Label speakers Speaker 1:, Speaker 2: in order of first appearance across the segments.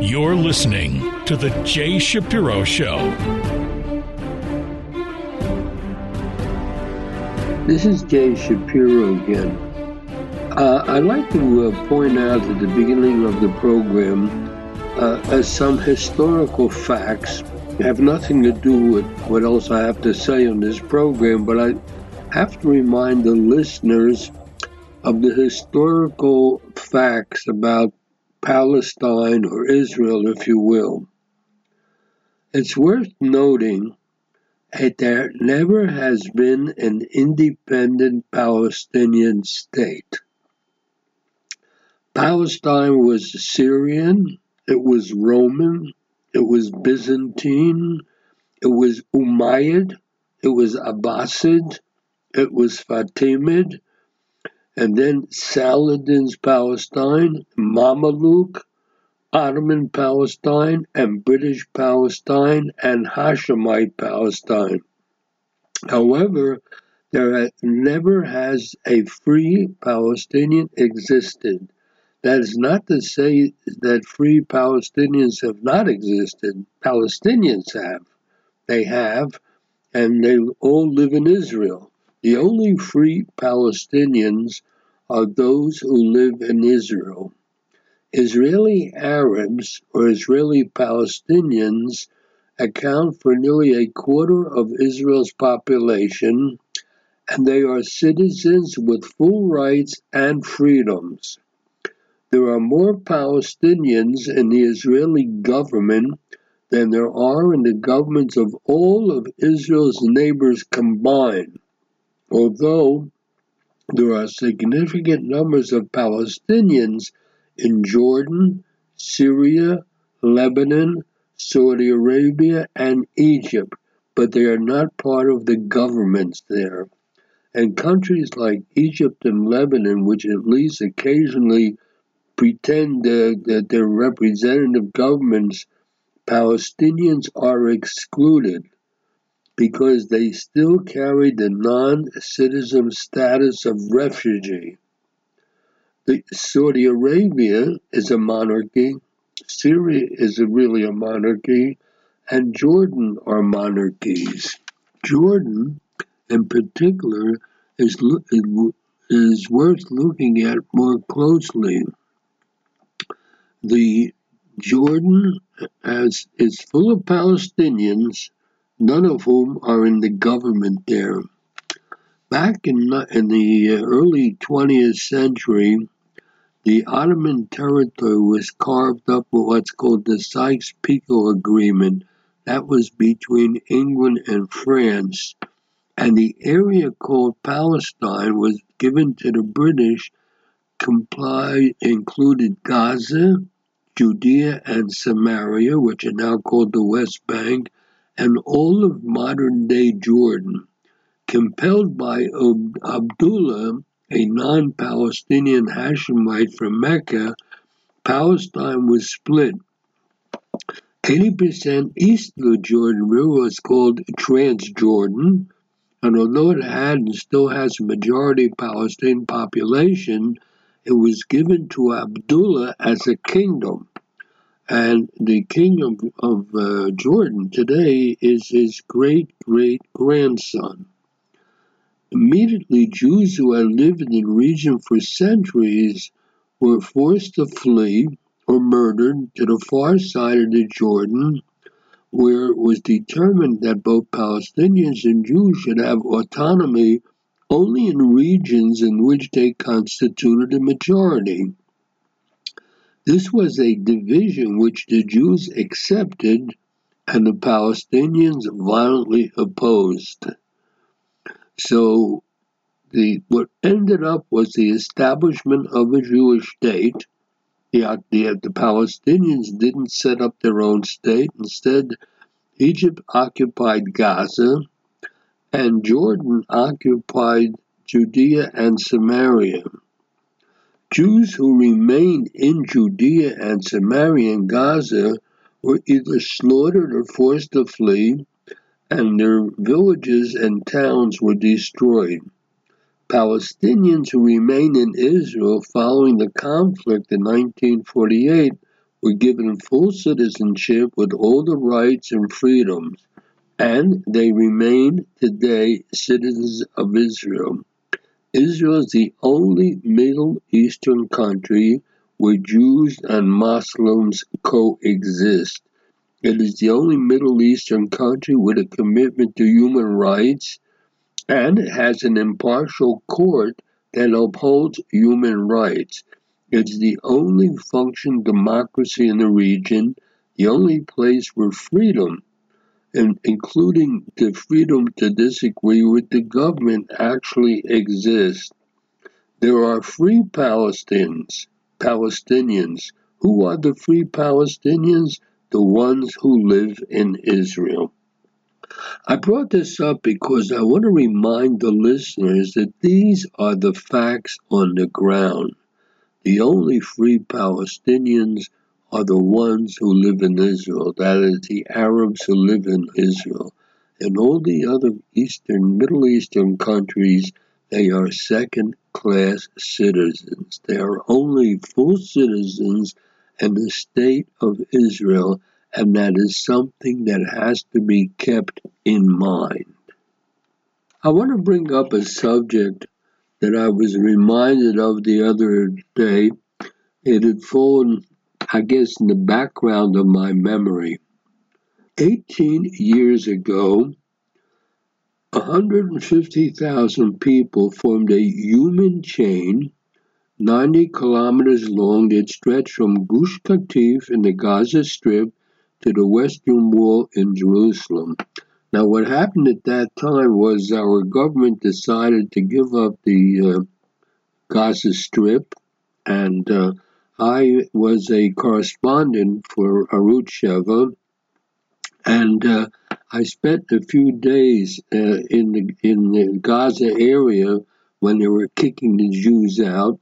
Speaker 1: You're listening to The Jay Shapiro Show.
Speaker 2: This is Jay Shapiro again. Uh, I'd like to uh, point out at the beginning of the program uh, some historical facts have nothing to do with what else I have to say on this program, but I have to remind the listeners of the historical facts about Palestine or Israel, if you will. It's worth noting that there never has been an independent Palestinian state. Palestine was Syrian, it was Roman, it was Byzantine, it was Umayyad, it was Abbasid, it was Fatimid, and then Saladin's Palestine, Mameluke, Ottoman Palestine, and British Palestine, and Hashemite Palestine. However, there never has a free Palestinian existed. That is not to say that free Palestinians have not existed. Palestinians have. They have, and they all live in Israel. The only free Palestinians are those who live in Israel. Israeli Arabs or Israeli Palestinians account for nearly a quarter of Israel's population, and they are citizens with full rights and freedoms. There are more Palestinians in the Israeli government than there are in the governments of all of Israel's neighbors combined although there are significant numbers of Palestinians in Jordan, Syria, Lebanon, Saudi Arabia, and Egypt, but they are not part of the governments there. And countries like Egypt and Lebanon, which at least occasionally pretend that they're representative governments, Palestinians are excluded because they still carry the non citizen status of refugee. The Saudi Arabia is a monarchy, Syria is a really a monarchy, and Jordan are monarchies. Jordan, in particular, is, is worth looking at more closely. The Jordan has, is full of Palestinians none of whom are in the government there. Back in, in the early 20th century, the Ottoman territory was carved up with what's called the Sykes-Picot Agreement. That was between England and France. And the area called Palestine was given to the British, comply included Gaza, Judea and Samaria, which are now called the West Bank, and all of modern day Jordan, compelled by Abdullah, a non Palestinian Hashemite from Mecca, Palestine was split. 80% east of the Jordan River was called Transjordan, and although it had and still has a majority Palestinian population, it was given to Abdullah as a kingdom. And the king of, of uh, Jordan today is his great great grandson. Immediately, Jews who had lived in the region for centuries were forced to flee or murdered to the far side of the Jordan, where it was determined that both Palestinians and Jews should have autonomy only in regions in which they constituted a majority. This was a division which the Jews accepted and the Palestinians violently opposed. So the what ended up was the establishment of a Jewish state. The, the, the Palestinians didn't set up their own state. Instead, Egypt occupied Gaza, and Jordan occupied Judea and Samaria. Jews who remained in Judea and Samaria and Gaza were either slaughtered or forced to flee, and their villages and towns were destroyed. Palestinians who remained in Israel following the conflict in 1948 were given full citizenship with all the rights and freedoms, and they remain today citizens of Israel. Israel is the only Middle Eastern country where Jews and Muslims coexist. It is the only Middle Eastern country with a commitment to human rights and it has an impartial court that upholds human rights. It's the only functioning democracy in the region, the only place where freedom, and including the freedom to disagree with the government, actually exists. There are free Palestinians, Palestinians. Who are the free Palestinians? The ones who live in Israel. I brought this up because I want to remind the listeners that these are the facts on the ground. The only free Palestinians are the ones who live in Israel, that is, the Arabs who live in Israel. In all the other Eastern, Middle Eastern countries, they are second class citizens. They are only full citizens in the state of Israel and that is something that has to be kept in mind. I want to bring up a subject that I was reminded of the other day. It had fallen, I guess, in the background of my memory. 18 years ago, 150,000 people formed a human chain 90 kilometers long that stretched from Gush Katif in the Gaza Strip to the Western Wall in Jerusalem. Now, what happened at that time was our government decided to give up the uh, Gaza Strip, and uh, I was a correspondent for Arutz Sheva, and uh, I spent a few days uh, in the in the Gaza area when they were kicking the Jews out,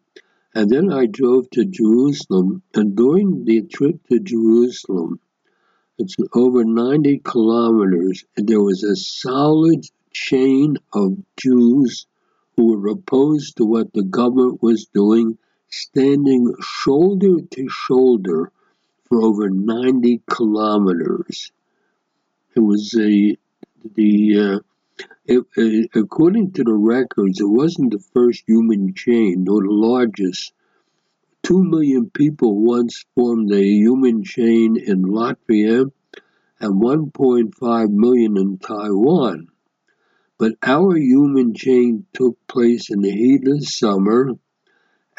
Speaker 2: and then I drove to Jerusalem. And during the trip to Jerusalem, it's over 90 kilometers, and there was a solid chain of Jews who were opposed to what the government was doing, standing shoulder to shoulder for over 90 kilometers. It was a the uh, it, it, according to the records, it wasn't the first human chain nor the largest. Two million people once formed a human chain in Latvia and 1.5 million in Taiwan. But our human chain took place in the heat of summer,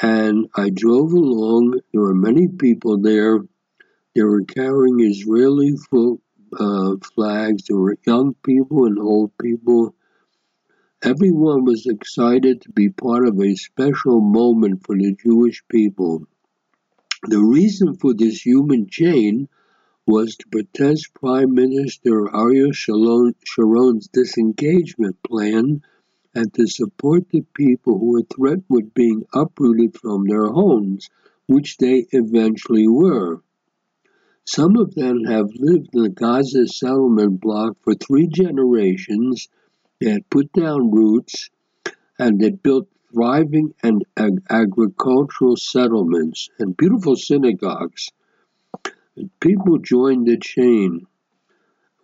Speaker 2: and I drove along. There were many people there. They were carrying Israeli uh, flags. There were young people and old people. Everyone was excited to be part of a special moment for the Jewish people. The reason for this human chain was to protest Prime Minister Ariel Sharon's disengagement plan and to support the people who were threatened with being uprooted from their homes, which they eventually were. Some of them have lived in the Gaza settlement block for three generations they had put down roots and they built thriving and ag- agricultural settlements and beautiful synagogues. People joined the chain.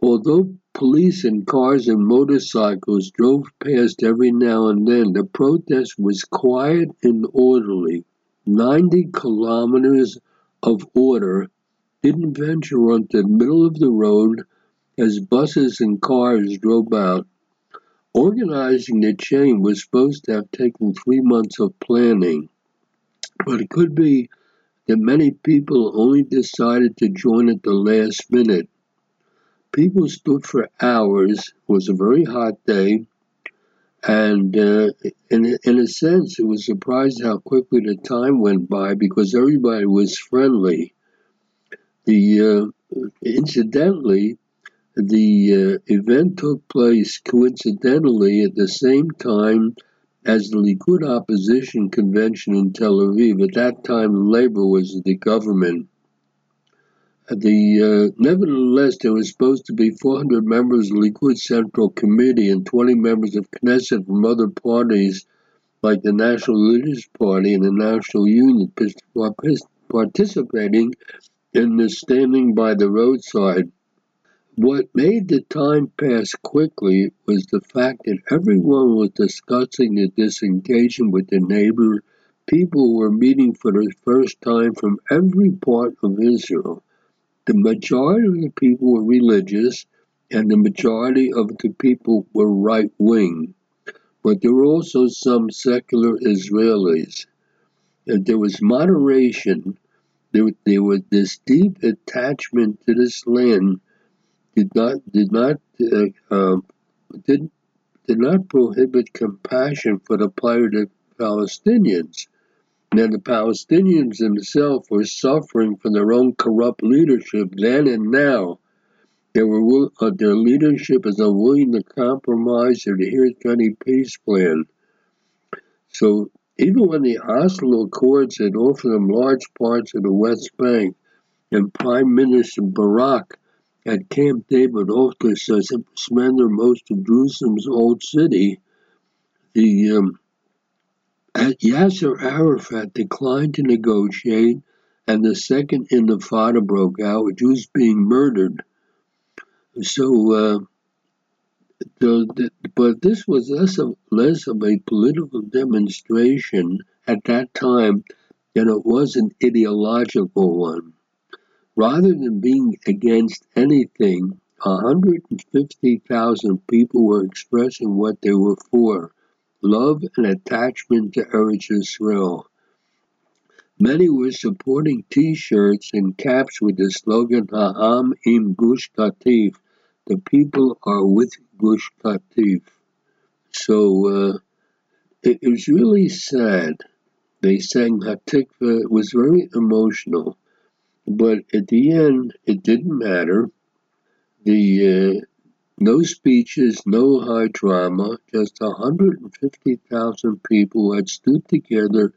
Speaker 2: Although police and cars and motorcycles drove past every now and then, the protest was quiet and orderly. 90 kilometers of order didn't venture onto the middle of the road as buses and cars drove out. Organizing the chain was supposed to have taken three months of planning, but it could be that many people only decided to join at the last minute. People stood for hours. It was a very hot day, and uh, in, in a sense, it was surprised how quickly the time went by because everybody was friendly. The uh, incidentally, the uh, event took place coincidentally at the same time as the Likud opposition convention in Tel Aviv. At that time, Labor was the government. The uh, nevertheless, there was supposed to be 400 members of the Likud Central Committee and 20 members of Knesset from other parties, like the National Religious Party and the National Union, participating in the standing by the roadside. What made the time pass quickly was the fact that everyone was discussing the disengagement with the neighbor. People were meeting for the first time from every part of Israel. The majority of the people were religious, and the majority of the people were right wing. But there were also some secular Israelis. And there was moderation. There, there was this deep attachment to this land did not did not uh, uh, did did not prohibit compassion for the plight of Palestinians. Now the Palestinians themselves were suffering from their own corrupt leadership then and now. They were uh, their leadership is unwilling to compromise or adhere to any peace plan. So even when the Oslo Accords had offered them large parts of the West Bank, and Prime Minister Barak at Camp David also says it surrender most of Jerusalem's old city. The um, Yasser Arafat declined to negotiate, and the second Intifada broke out, with Jews being murdered. So, uh, but this was less of, less of a political demonstration at that time than it was an ideological one. Rather than being against anything, 150,000 people were expressing what they were for love and attachment to Eretz Israel. Many were supporting T-shirts and caps with the slogan "Ha'am im Gush Katif," the people are with Gush Katif. So uh, it, it was really sad. They sang Hatikva. It was very emotional. But at the end, it didn't matter. The uh, no speeches, no high drama, just 150,000 people had stood together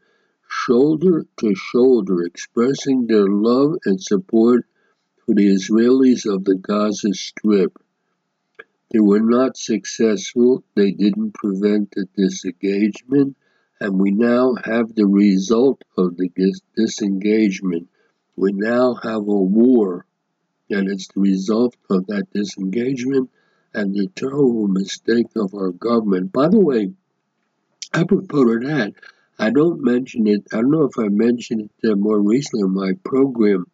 Speaker 2: shoulder to shoulder, expressing their love and support for the Israelis of the Gaza Strip. They were not successful, they didn't prevent the disengagement, and we now have the result of the disengagement we now have a war, and it's the result of that disengagement and the terrible mistake of our government. By the way, apropos of that, I don't mention it, I don't know if I mentioned it uh, more recently in my program,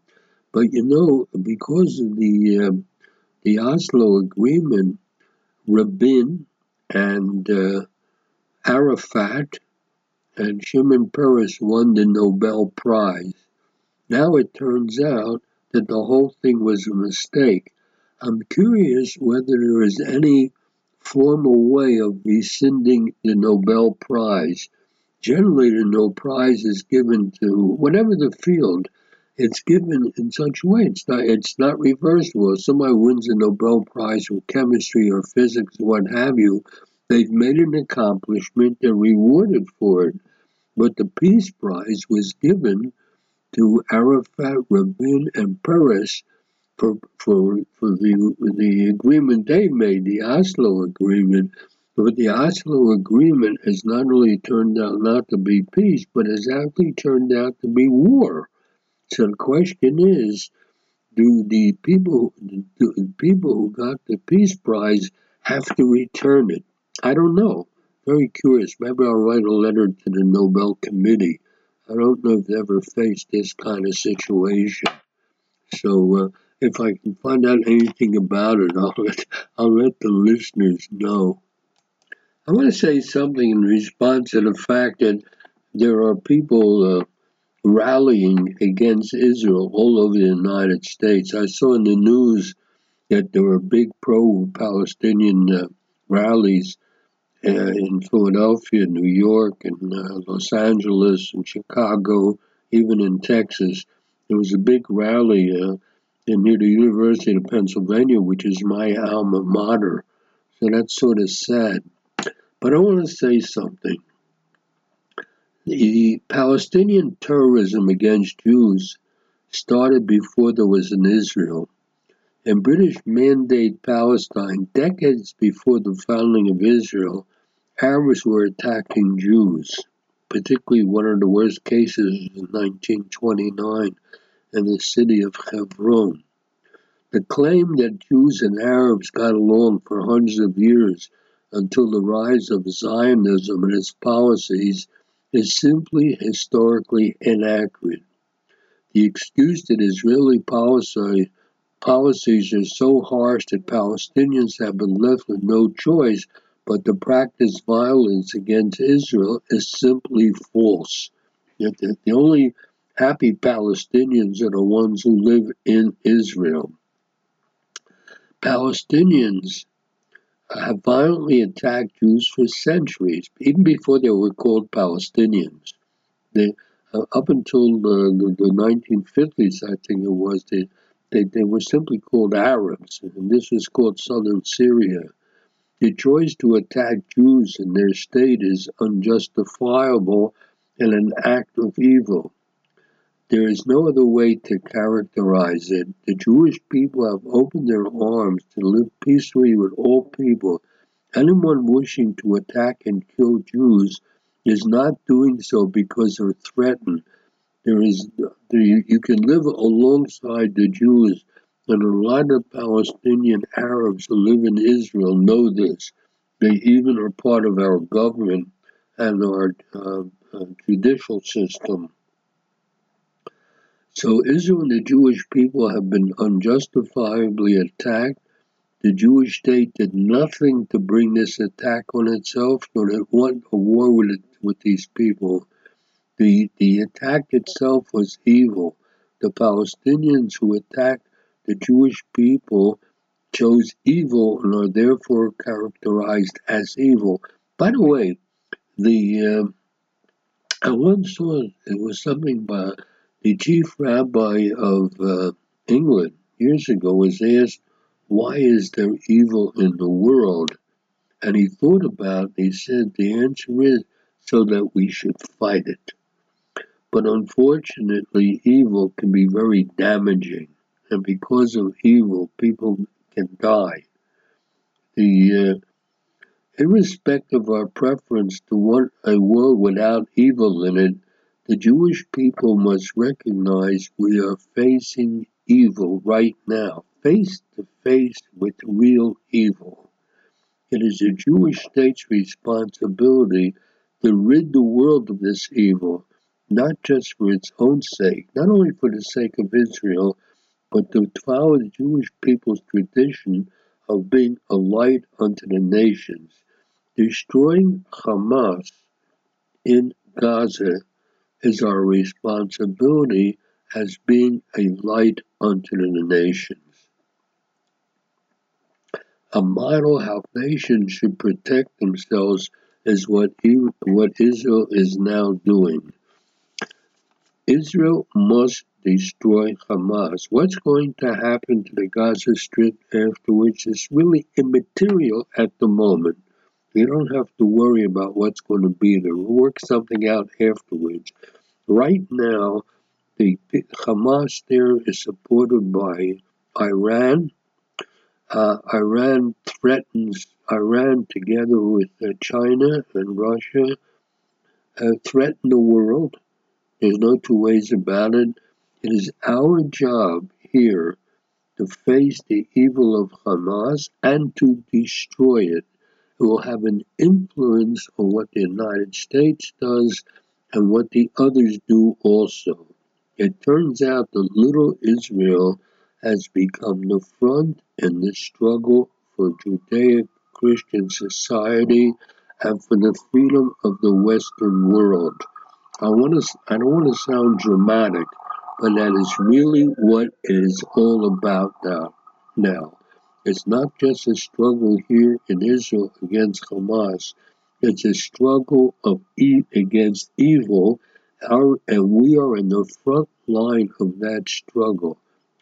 Speaker 2: but you know, because of the, uh, the Oslo Agreement, Rabin and uh, Arafat and Shimon Peres won the Nobel Prize. Now it turns out that the whole thing was a mistake. I'm curious whether there is any formal way of rescinding the Nobel Prize. Generally, the Nobel Prize is given to whatever the field. It's given in such a way. It's not. It's not reversible. Somebody wins a Nobel Prize for chemistry or physics, or what have you, they've made an accomplishment. They're rewarded for it. But the Peace Prize was given to Arafat, Rabin, and Peres for, for, for the, the agreement they made, the Oslo Agreement. But the Oslo Agreement has not only turned out not to be peace, but has actually turned out to be war. So the question is, do the people, do the people who got the Peace Prize have to return it? I don't know. Very curious. Maybe I'll write a letter to the Nobel Committee I don't know if they ever faced this kind of situation. So uh, if I can find out anything about it, I'll let, I'll let the listeners know. I want to say something in response to the fact that there are people uh, rallying against Israel all over the United States. I saw in the news that there were big pro Palestinian uh, rallies uh, in Philadelphia, New York, and uh, Los Angeles, and Chicago, even in Texas. There was a big rally in, near the University of Pennsylvania, which is my alma mater. So that's sort of sad. But I want to say something. The Palestinian terrorism against Jews started before there was an Israel. In British Mandate Palestine, decades before the founding of Israel, Arabs were attacking Jews, particularly one of the worst cases in 1929 and the city of Hebron. The claim that Jews and Arabs got along for hundreds of years until the rise of Zionism and its policies is simply historically inaccurate. The excuse that Israeli policy, policies are so harsh that Palestinians have been left with no choice but to practice violence against Israel is simply false. The, the only happy Palestinians are the ones who live in Israel. Palestinians have violently attacked Jews for centuries, even before they were called Palestinians. They, uh, up until the, the, the, 1950s, I think it was, they, they, they were simply called Arabs, and this was called Southern Syria. The choice to attack Jews in their state is unjustifiable and an act of evil. There is no other way to characterize it. The Jewish people have opened their arms to live peacefully with all people. Anyone wishing to attack and kill Jews is not doing so because they're threatened. There is you can live alongside the Jews, and a lot of Palestinian Arabs who live in Israel know this. They even are part of our government and our uh, uh, judicial system. So Israel and the Jewish people have been unjustifiably attacked. The Jewish state did nothing to bring this attack on itself, nor did it want a war with, it, with these people. The, the attack itself was evil. The Palestinians who attacked the Jewish people chose evil and are therefore characterized as evil. By the way, the uh, I once saw it was something by the chief rabbi of uh, England years ago was asked, Why is there evil in the world? And he thought about it, he said, The answer is so that we should fight it. But unfortunately, evil can be very damaging, and because of evil, people can die. The uh, irrespective of our preference to want a world without evil in it, the Jewish people must recognize we are facing evil right now, face to face with real evil. It is the Jewish state's responsibility to rid the world of this evil, not just for its own sake, not only for the sake of Israel, but to follow the Jewish people's tradition of being a light unto the nations. Destroying Hamas in Gaza is our responsibility as being a light unto the nations. A model how nations should protect themselves is what, what Israel is now doing. Israel must destroy Hamas. What's going to happen to the Gaza Strip afterwards is really immaterial at the moment. You don't have to worry about what's going to be there. Work something out afterwards. Right now, the Hamas there is supported by Iran. Uh, Iran threatens Iran together with uh, China and Russia uh, threaten the world. There's no two ways about it. It is our job here to face the evil of Hamas and to destroy it will have an influence on what the United States does and what the others do also. It turns out that little Israel has become the front in the struggle for Judaic Christian society and for the freedom of the Western world. I want to I don't want to sound dramatic, but that is really what it is all about now. Now, it's not just a struggle here in Israel against Hamas. It's a struggle of e- against evil, our, and we are in the front line of that struggle.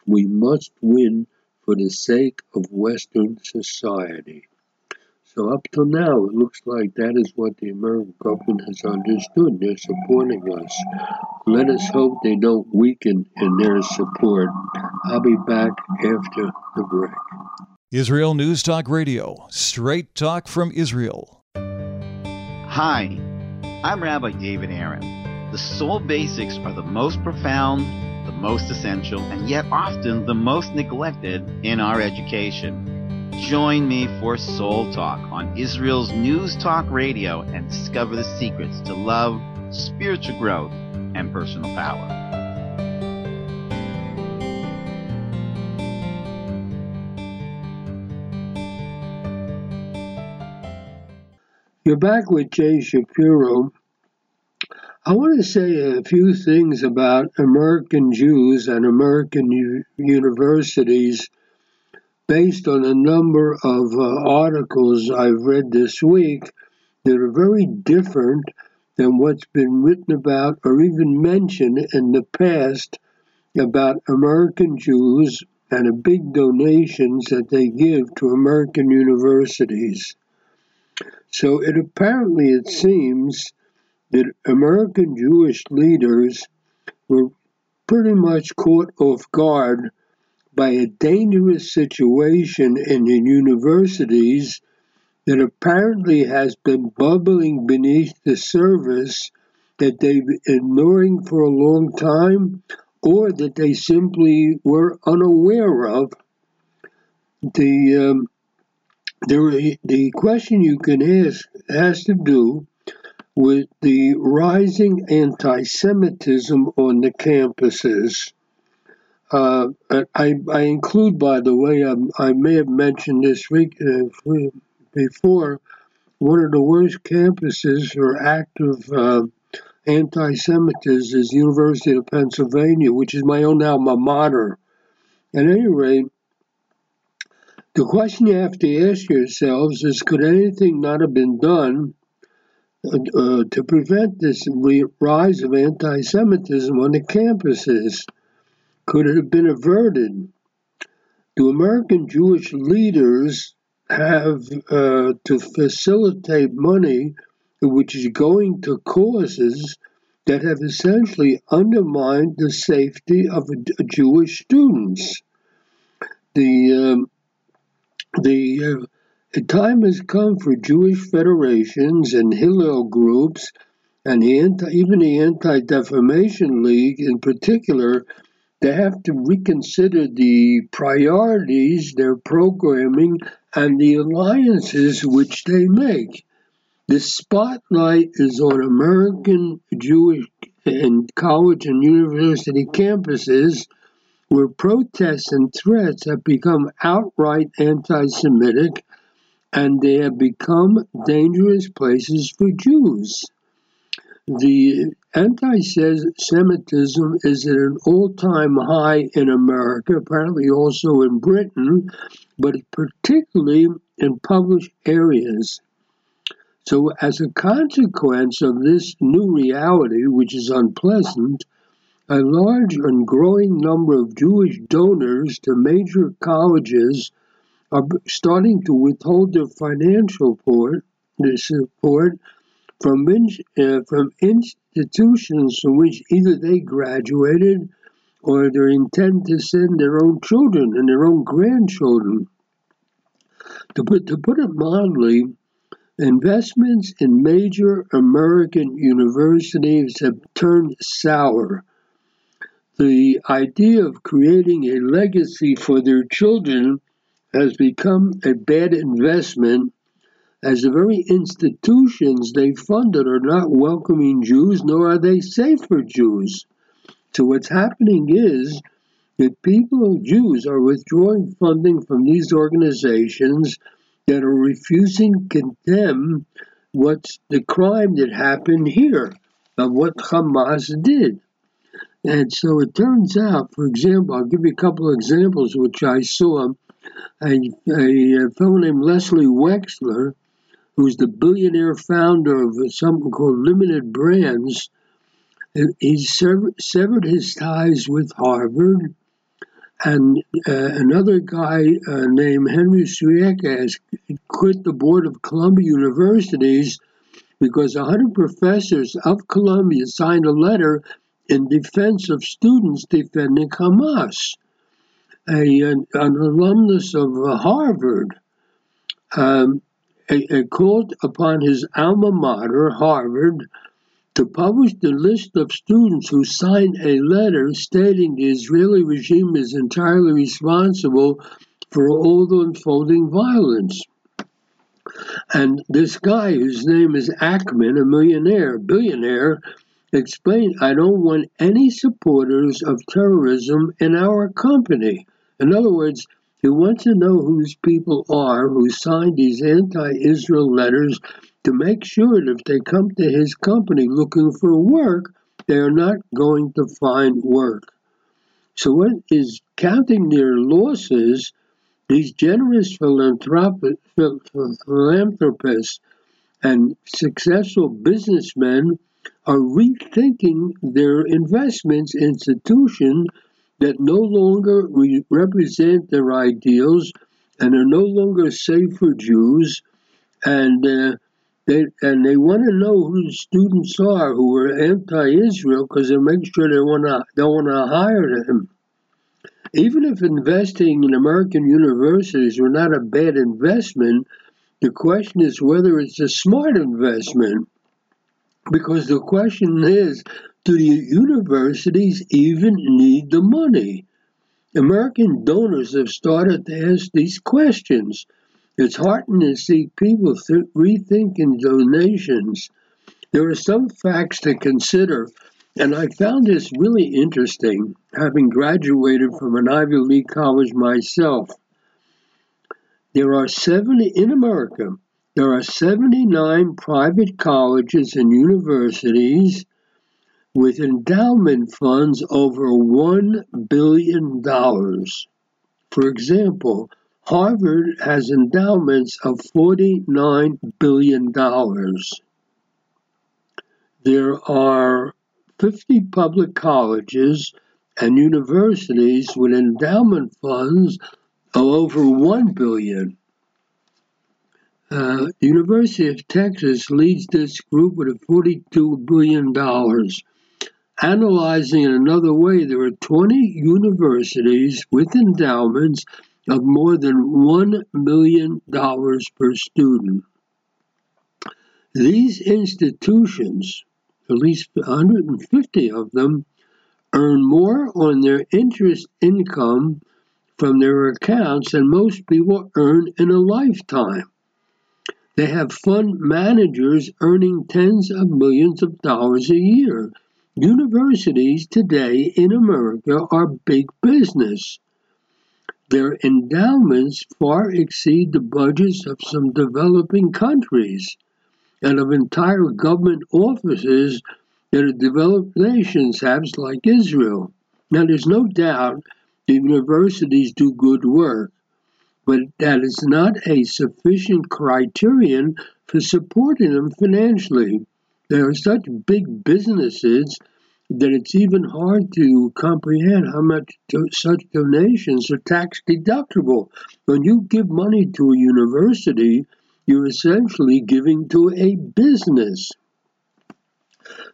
Speaker 2: We must win for the sake of Western society. So up till now, it looks like that is what the American government has understood. They're supporting us. Let us hope they don't weaken in their support. I'll be back after the break.
Speaker 1: Israel News Talk Radio, straight talk from Israel.
Speaker 3: Hi, I'm Rabbi David Aaron. The soul basics are the most profound, the most essential and yet often the most neglected in our education. Join me for Soul Talk on Israel's News Talk Radio and discover the secrets to love, spiritual growth, and personal power.
Speaker 2: You're back with Jay Shapiro. I want to say a few things about American Jews and American u- universities based on a number of uh, articles I've read this week that are very different than what's been written about or even mentioned in the past about American Jews and the big donations that they give to American universities. So it apparently it seems that American Jewish leaders were pretty much caught off guard by a dangerous situation in the universities that apparently has been bubbling beneath the surface that they've been ignoring for a long time or that they simply were unaware of. The um, the, the question you can ask has to do with the rising anti Semitism on the campuses. Uh, I, I, include, by the way, I, I may have mentioned this week uh, before, one of the worst campuses for active uh, anti Semitism is University of Pennsylvania, which is my own alma mater. At any rate, the question you have to ask yourselves is could anything not have been done uh, to prevent this rise of anti Semitism on the campuses? Could it have been averted? Do American Jewish leaders have uh, to facilitate money which is going to causes that have essentially undermined the safety of Jewish students? The um, the uh, time has come for Jewish federations and Hillel groups, and the anti, even the Anti Defamation League in particular, to have to reconsider the priorities, their programming, and the alliances which they make. The spotlight is on American Jewish and college and university campuses where protests and threats have become outright anti Semitic and they have become dangerous places for Jews. The anti Semitism is at an all time high in America, apparently also in Britain, but particularly in published areas. So, as a consequence of this new reality, which is unpleasant, a large and growing number of Jewish donors to major colleges are starting to withhold their financial support, support from, uh, from institutions from which either they graduated or they intend to send their own children and their own grandchildren. To put, to put it mildly, investments in major American universities have turned sour. The idea of creating a legacy for their children has become a bad investment as the very institutions they funded are not welcoming Jews, nor are they safe for Jews. So what's happening is that people, Jews, are withdrawing funding from these organizations that are refusing to condemn what's the crime that happened here of what Hamas did. And so it turns out, for example, I'll give you a couple of examples which I saw. A, a fellow named Leslie Wexner, who's the billionaire founder of something called Limited Brands, he severed his ties with Harvard. And uh, another guy uh, named Henry Swieca has quit the board of Columbia Universities because 100 professors of Columbia signed a letter in defense of students defending Hamas. A, an, an alumnus of uh, Harvard um, called upon his alma mater, Harvard, to publish the list of students who signed a letter stating the Israeli regime is entirely responsible for all the unfolding violence. And this guy, whose name is Ackman, a millionaire, billionaire, explained, I don't want any supporters of terrorism in our company. In other words, he wants to know whose people are who signed these anti Israel letters to make sure that if they come to his company looking for work, they are not going to find work. So, what is counting their losses? These generous philanthropists and successful businessmen are rethinking their investments institutions that no longer re- represent their ideals and are no longer safe for Jews, and uh, they and they want to know who the students are who are anti-Israel because they make sure they want to they want to hire them. Even if investing in American universities were not a bad investment, the question is whether it's a smart investment. Because the question is, do the universities even need the money? American donors have started to ask these questions. It's heartening to see people th- rethinking donations. There are some facts to consider, and I found this really interesting, having graduated from an Ivy League college myself. There are 70 in America, there are 79 private colleges and universities with endowment funds over $1 billion. For example, Harvard has endowments of $49 billion. There are 50 public colleges and universities with endowment funds of over $1 billion. Uh, the University of Texas leads this group with $42 billion. Analyzing in another way, there are 20 universities with endowments of more than $1 million per student. These institutions, at least 150 of them, earn more on their interest income from their accounts than most people earn in a lifetime. They have fund managers earning tens of millions of dollars a year. Universities today in America are big business. Their endowments far exceed the budgets of some developing countries and of entire government offices that a developed nations have, like Israel. Now, there's no doubt the universities do good work, but that is not a sufficient criterion for supporting them financially. There are such big businesses that it's even hard to comprehend how much such donations are tax deductible. When you give money to a university, you're essentially giving to a business.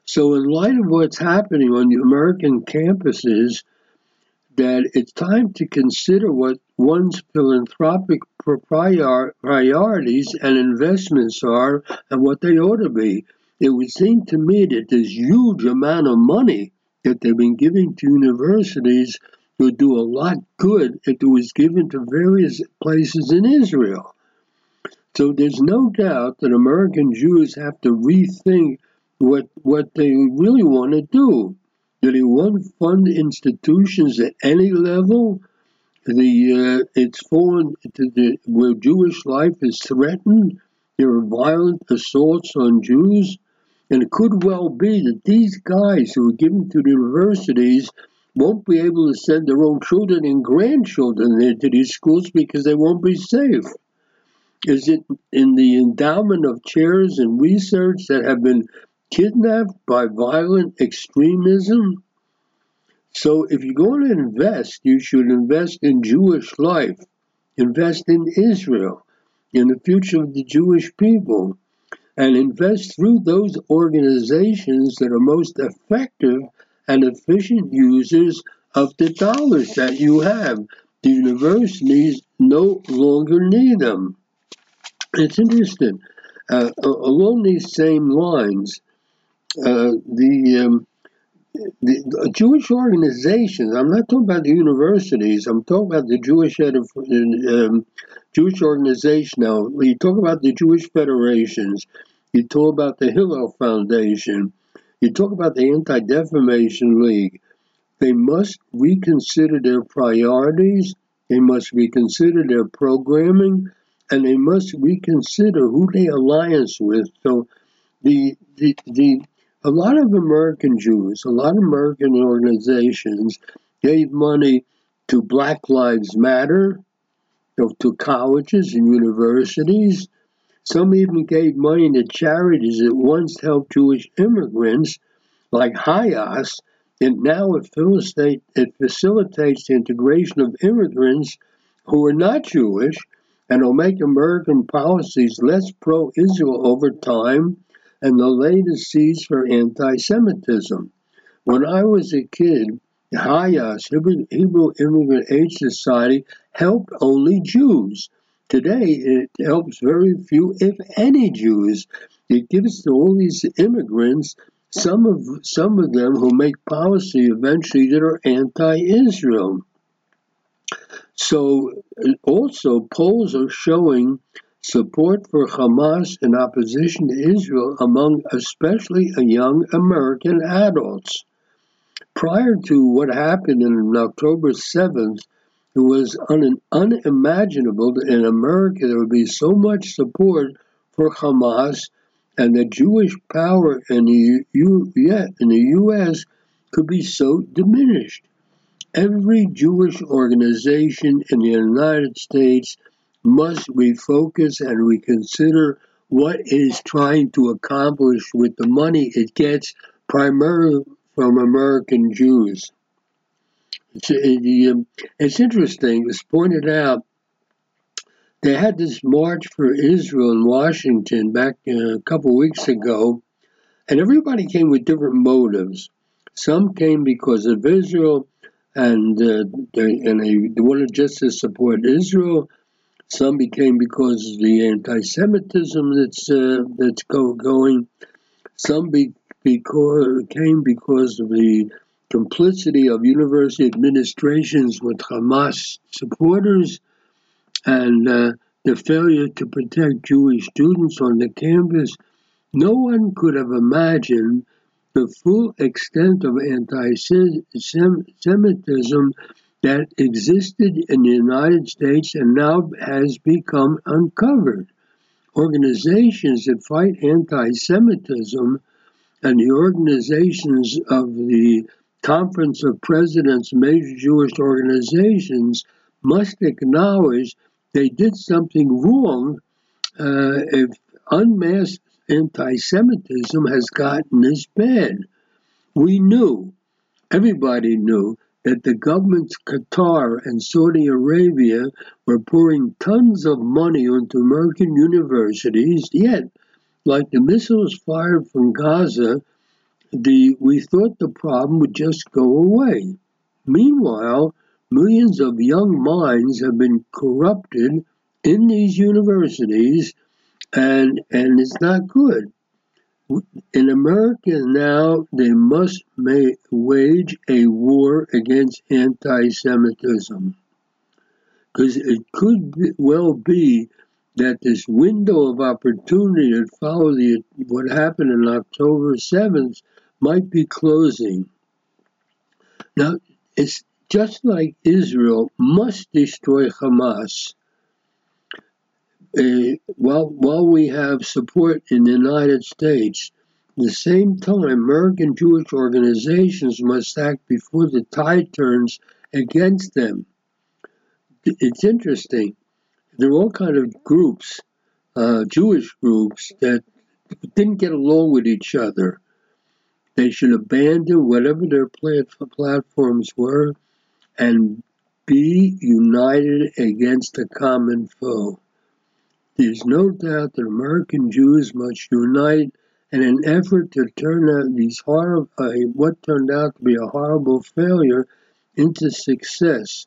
Speaker 2: So, in light of what's happening on the American campuses, that it's time to consider what one's philanthropic priorities and investments are and what they ought to be it would seem to me that this huge amount of money that they've been giving to universities would do a lot good if it was given to various places in Israel. So there's no doubt that American Jews have to rethink what what they really want to do. Do they want to fund institutions at any level? The uh, it's fallen to the where Jewish life is threatened. There are violent assaults on Jews. And it could well be that these guys who are given to the universities won't be able to send their own children and grandchildren into these schools because they won't be safe. Is it in the endowment of chairs and research that have been kidnapped by violent extremism? So, if you're going to invest, you should invest in Jewish life, invest in Israel, in the future of the Jewish people and invest through those organizations that are most effective and efficient users of the dollars that you have. The universities no longer need them. It's interesting. Uh, along these same lines, uh, the, um, the Jewish organizations. I'm not talking about the universities. I'm talking about the Jewish um, Jewish organization. Now, you talk about the Jewish federations. You talk about the Hillel Foundation. You talk about the Anti Defamation League. They must reconsider their priorities. They must reconsider their programming, and they must reconsider who they alliance with. So, the the the a lot of American Jews, a lot of American organizations gave money to Black Lives Matter, to colleges and universities. Some even gave money to charities that once helped Jewish immigrants, like HIAS, and now it it facilitates the integration of immigrants who are not Jewish and will make American policies less pro Israel over time and the latest seeds for anti Semitism. When I was a kid, HIAS, Hebrew Immigrant Aid Society, helped only Jews. Today, it helps very few, if any, Jews. It gives to all these immigrants, some of some of them who make policy eventually that are anti-Israel. So, also polls are showing support for Hamas in opposition to Israel among especially young American adults. Prior to what happened on October 7th, it was un- unimaginable that in America there would be so much support for Hamas and the Jewish power in the, U- yeah, in the U.S. could be so diminished. Every Jewish organization in the United States must refocus and reconsider what it is trying to accomplish with the money it gets primarily from American Jews. It's, it, um, it's interesting, it's pointed out, they had this march for Israel in Washington back uh, a couple weeks ago, and everybody came with different motives. Some came because of Israel, and uh, they, and they wanted just to support Israel. Some became because of the anti-Semitism that's uh, that's go, going. Some be, because came because of the complicity of university administrations with Hamas supporters and uh, the failure to protect Jewish students on the campus. No one could have imagined the full extent of anti Semitism that existed in the United States and now has become uncovered. Organizations that fight anti Semitism and the organizations of the Conference of Presidents, major Jewish organizations, must acknowledge they did something wrong uh, if unmasked anti Semitism has gotten this bad. We knew, everybody knew, that the governments Qatar and Saudi Arabia were pouring tons of money into American universities, yet, like the missiles fired from Gaza, the we thought the problem would just go away. Meanwhile, millions of young minds have been corrupted in these universities, and and it's not good in America now, they must wage a war against anti Semitism. Because it could well be that this window of opportunity that followed the, what happened on October 7th might be closing. Now, it's just like Israel must destroy Hamas uh, while, while we have support in the United States, at the same time, American Jewish organizations must act before the tide turns against them. It's interesting. There are all kind of groups, uh, Jewish groups, that didn't get along with each other. They should abandon whatever their platforms were and be united against a common foe. There's no doubt that American Jews must unite in an effort to turn out these horrible, uh, what turned out to be a horrible failure into success,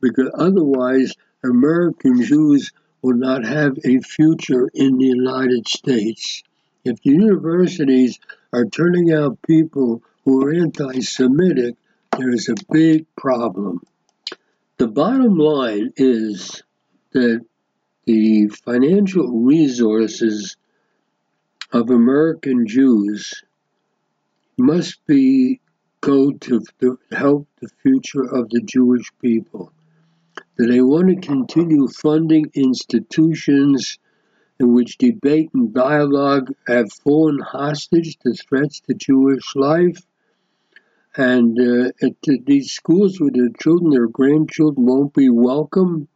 Speaker 2: because otherwise American Jews will not have a future in the United States. If the universities are turning out people who are anti Semitic, there's a big problem. The bottom line is that the financial resources of American Jews must be go to help the future of the Jewish people. Do they want to continue funding institutions in which debate and dialogue have fallen hostage to threats to Jewish life? And uh, at these schools where their children, their grandchildren won't be welcome.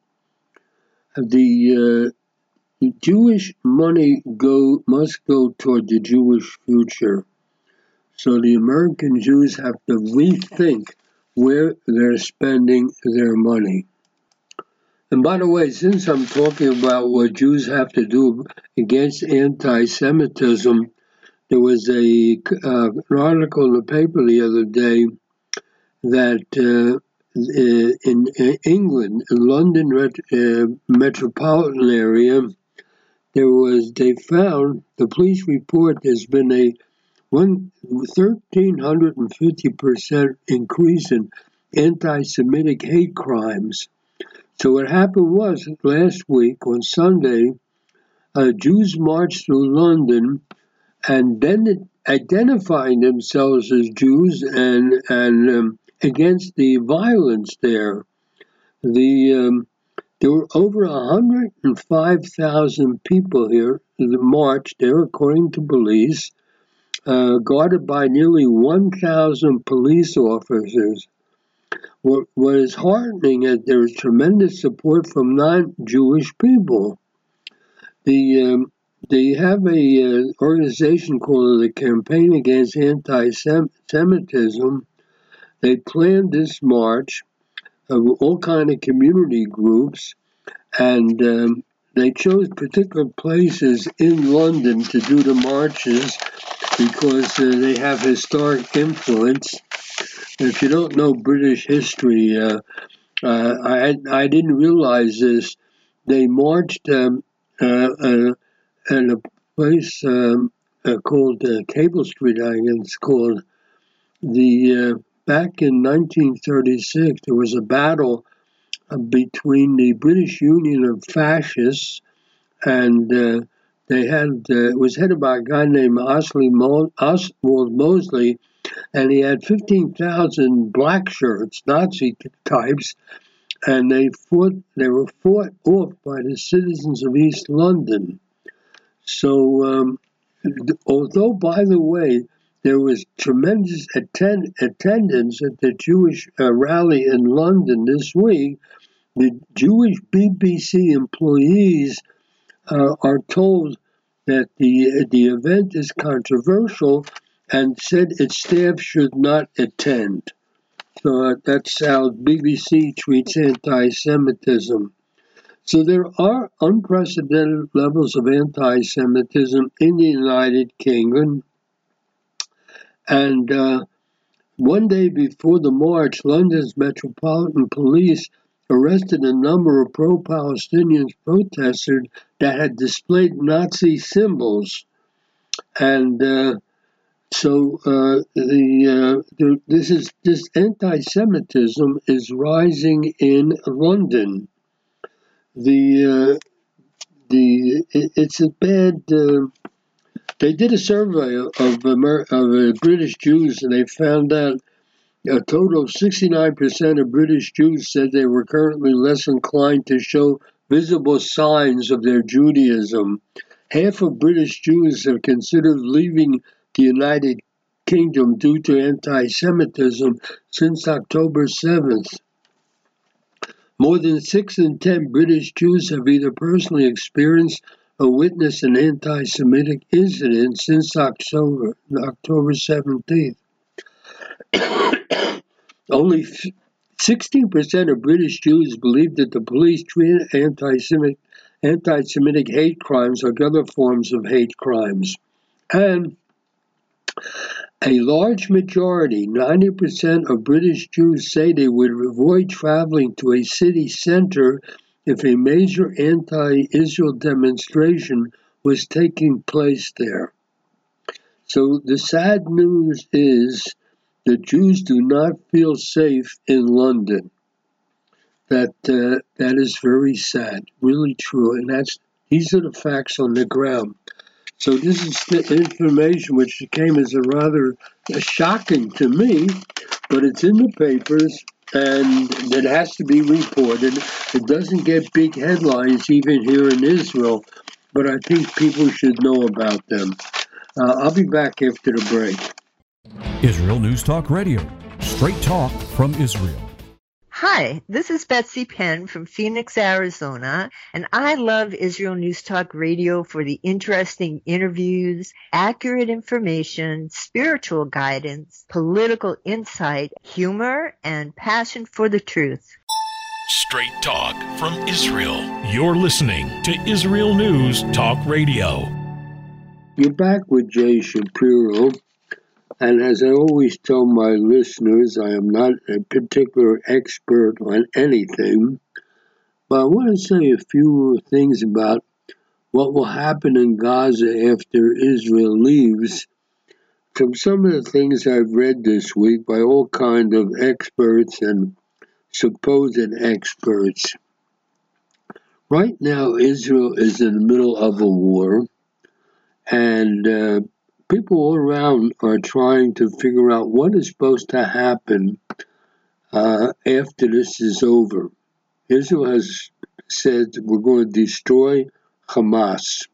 Speaker 2: The, uh, Jewish money go must go toward the Jewish future. So the American Jews have to rethink where they're spending their money. And by the way, since I'm talking about what Jews have to do against anti Semitism, there was a, uh, an article in the paper the other day that uh, in, in, England, in London uh, metropolitan area, there was they found the police report there's been a one thirteen hundred and fifty percent increase in anti-Semitic hate crimes. So what happened was last week on Sunday, uh, Jews marched through London and then identifying themselves as Jews and and um, against the violence there. The um, there were over 105,000 people here the march there, according to police, uh, guarded by nearly 1,000 police officers. What, what is heartening is there is tremendous support from non-Jewish people. The um, they have a uh, organization called the Campaign Against Anti-Semitism. They planned this march of all kind of community groups, and um, they chose particular places in London to do the marches because uh, they have historic influence. If you don't know British history, uh, uh I I didn't realize this. They marched um, uh, uh, and a place um, uh, called Cable Street, I guess it's called. The back in 1936, there was a battle uh, between the British Union of Fascists, and uh, they had uh, it was headed by a guy named Mo- Oswald Mosley, and he had 15,000 black shirts, Nazi types, and they fought. They were fought off by the citizens of East London. So, um, although, by the way, there was tremendous attend- attendance at the Jewish uh, rally in London this week, the Jewish BBC employees uh, are told that the the event is controversial and said its staff should not attend. So uh, that's how BBC treats anti-Semitism. So there are unprecedented levels of anti Semitism in the United Kingdom. And uh, one day before the march, London's Metropolitan Police arrested a number of pro Palestinian protesters that had displayed Nazi symbols. And uh, so uh, the, uh, the, this is this anti-Semitism is rising in London the uh, the it, it's a bad. They did a survey of Amer- of uh, British Jews, and they found out a total of 69% of British Jews said they were currently less inclined to show visible signs of their Judaism. Half of British Jews have considered leaving the United Kingdom due to anti Semitism since October 7th. More than six in ten British Jews have either personally experienced or witnessed an anti Semitic incident since October, October 17th. Only 16% of British Jews believe that the police treat anti-Semitic, anti-Semitic hate crimes like other forms of hate crimes. And a large majority, 90% of British Jews say they would avoid traveling to a city center if a major anti Israel demonstration was taking place there. So the sad news is that Jews do not feel safe in London. That uh, that is very sad, really true, and that's these are the facts on the ground. So this is the information which came as a rather shocking to me, but it's in the papers and it has to be reported. It doesn't get big headlines even here in Israel, but I think people should know about them. Uh, I'll be back after the break.
Speaker 1: Israel News Talk Radio, straight talk from Israel.
Speaker 4: Hi, this is Betsy Penn from Phoenix, Arizona, and I love Israel News Talk Radio for the interesting interviews, accurate information, spiritual guidance, political insight, humor, and passion for the truth.
Speaker 5: Straight talk from Israel. You're listening to Israel News Talk Radio.
Speaker 2: You're back with Jay Shapiro. And as I always tell my listeners, I am not a particular expert on anything, but I want to say a few things about what will happen in Gaza after Israel leaves. From some of the things I've read this week by all kinds of experts and supposed experts. Right now, Israel is in the middle of a war, and uh, people all around are trying to figure out what is supposed to happen uh, after this is over. Israel has said we're going to destroy Hamas.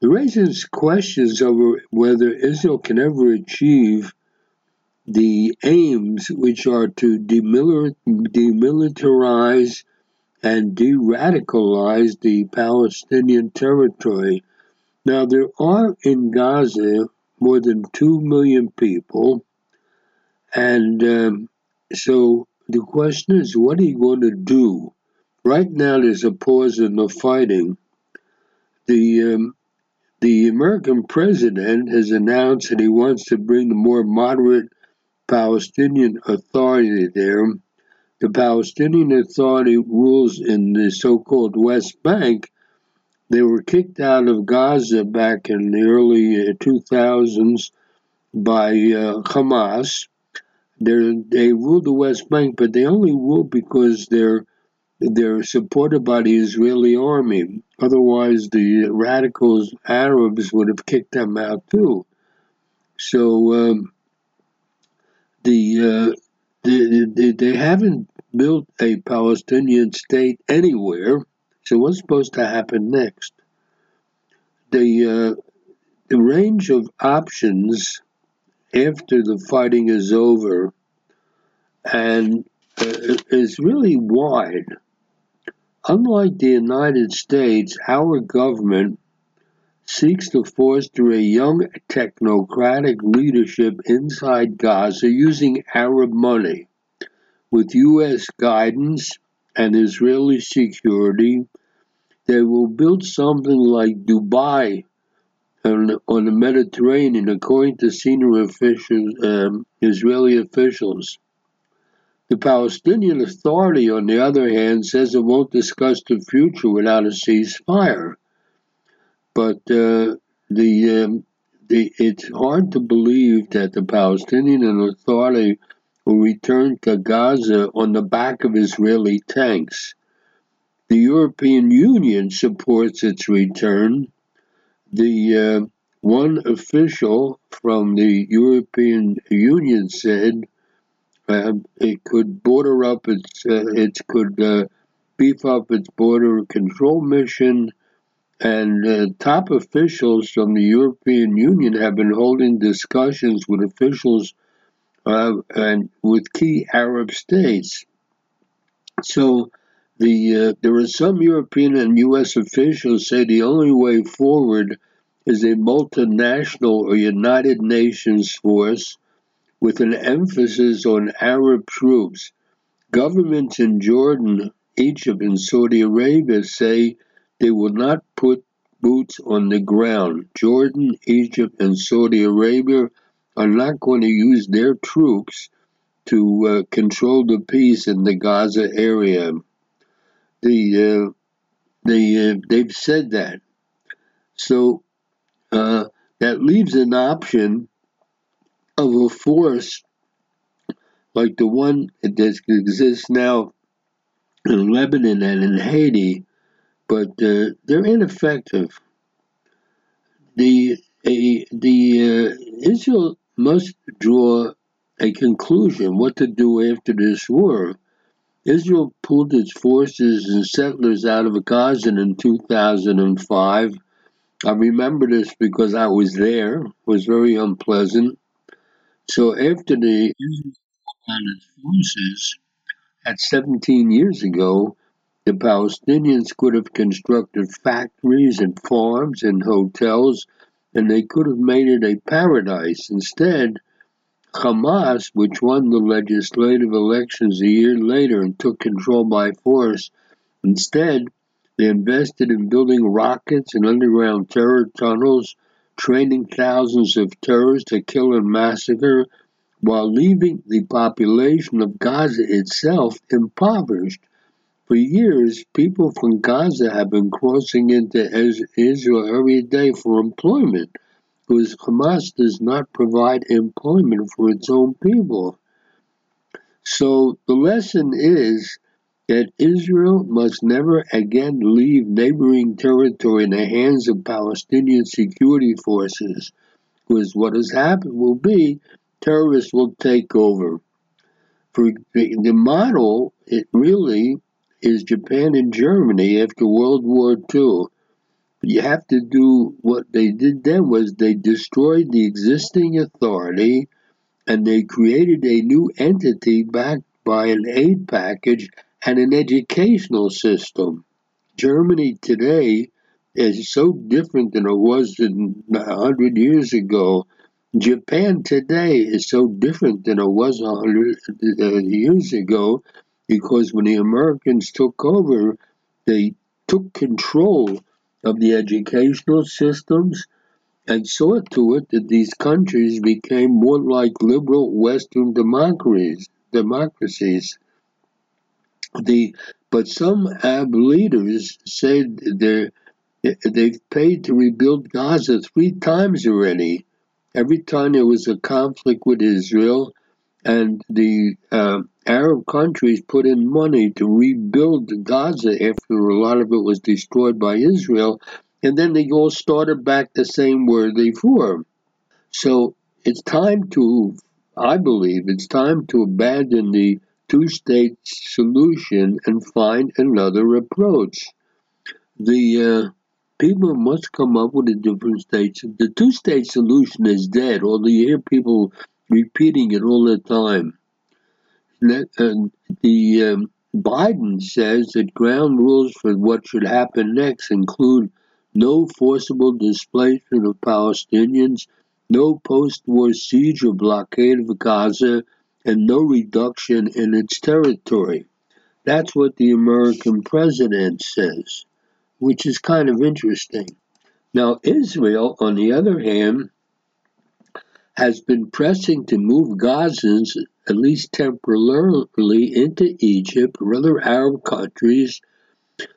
Speaker 2: It raises questions over whether Israel can ever achieve the aims which are to demilitarize and de radicalize the Palestinian territory now, there are in Gaza more than 2 million people, and um, so the question is, what are you going to do? Right now, there's a pause in the fighting. The um, the American president has announced that he wants to bring the more moderate Palestinian Authority there. The Palestinian Authority rules in the so called West Bank, they were kicked out of Gaza back in the early 2000s uh, by uh, Hamas. They're, they ruled the West Bank, but they only ruled because they're they're supported by the Israeli army. Otherwise, the radicals Arabs would have kicked them out too. So um, the, uh, the, they haven't built a Palestinian state anywhere. So what's supposed to happen next? The uh, the range of options after the fighting is over and uh, is really wide. Unlike the United States, our government seeks to foster a young technocratic leadership inside Gaza using Arab money. With U.S. guidance and Israeli security, they will build something like Dubai on, on the Mediterranean, according to senior officials, um, Israeli officials. The Palestinian Authority, on the other hand, says it won't discuss the future without a ceasefire. But uh, the, um, the it's hard to believe that the Palestinian Authority will return to Gaza on the back of Israeli tanks. The European Union supports its return. The uh, one official from the European Union said uh, it could border up its uh, it could uh, beef up its border control mission, and uh, top officials from the European Union have been holding discussions with officials uh, and with key Arab states. So the, uh, there are some European and U.S. officials say the only way forward is a multinational or United Nations force with an emphasis on Arab troops. Governments in Jordan, Egypt, and Saudi Arabia say they will not put boots on the ground. Jordan, Egypt, and Saudi Arabia are not going to use their troops to uh, control the peace in the Gaza area the uh, they uh, they've said that. So uh, that leaves an option of a force like the one that exists now in Lebanon and in Haiti, but uh, they're ineffective. The a, the uh, Israel must draw a conclusion what to do after this war. Israel pulled its forces and settlers out of Gaza in 2005. I remember this because I was there. It was very unpleasant. So after the Israel forces at 17 years ago, the Palestinians could have constructed factories and farms and hotels, and they could have made it a paradise. Instead, Hamas, which won the legislative elections a year later and took control by force, instead, they invested in building rockets and underground terror tunnels, training thousands of terrorists to kill and massacre, while leaving the population of Gaza itself impoverished. For years, people from Gaza have been crossing into Israel every day for employment because Hamas does not provide employment for its own people. So the lesson is that Israel must never again leave neighboring territory in the hands of Palestinian security forces, because what has happened will be terrorists will take over. For the model, it really is Japan and Germany after World War II. You have to do what they did then was they destroyed the existing authority and they created a new entity backed by an aid package and an educational system. Germany today is so different than it was a hundred years ago Japan today is so different than it was a hundred uh, years ago because when the Americans took over, they took control of the educational systems and saw to it that these countries became more like liberal Western democracies. democracies. The, but some Arab leaders said they they've paid to rebuild Gaza three times already every time there was a conflict with Israel, and the uh, Arab countries put in money to rebuild Gaza after a lot of it was destroyed by Israel, and then they all started back the same where they were. So it's time to, I believe, it's time to abandon the two state solution and find another approach. The uh, people must come up with a different state. The two state solution is dead, although you hear people repeating it all the time. And the um, Biden says that ground rules for what should happen next include no forcible displacement of Palestinians, no post war siege or blockade of Gaza, and no reduction in its territory. That's what the American president says which is kind of interesting. Now, Israel, on the other hand, has been pressing to move Gazans, at least temporarily, into Egypt or other Arab countries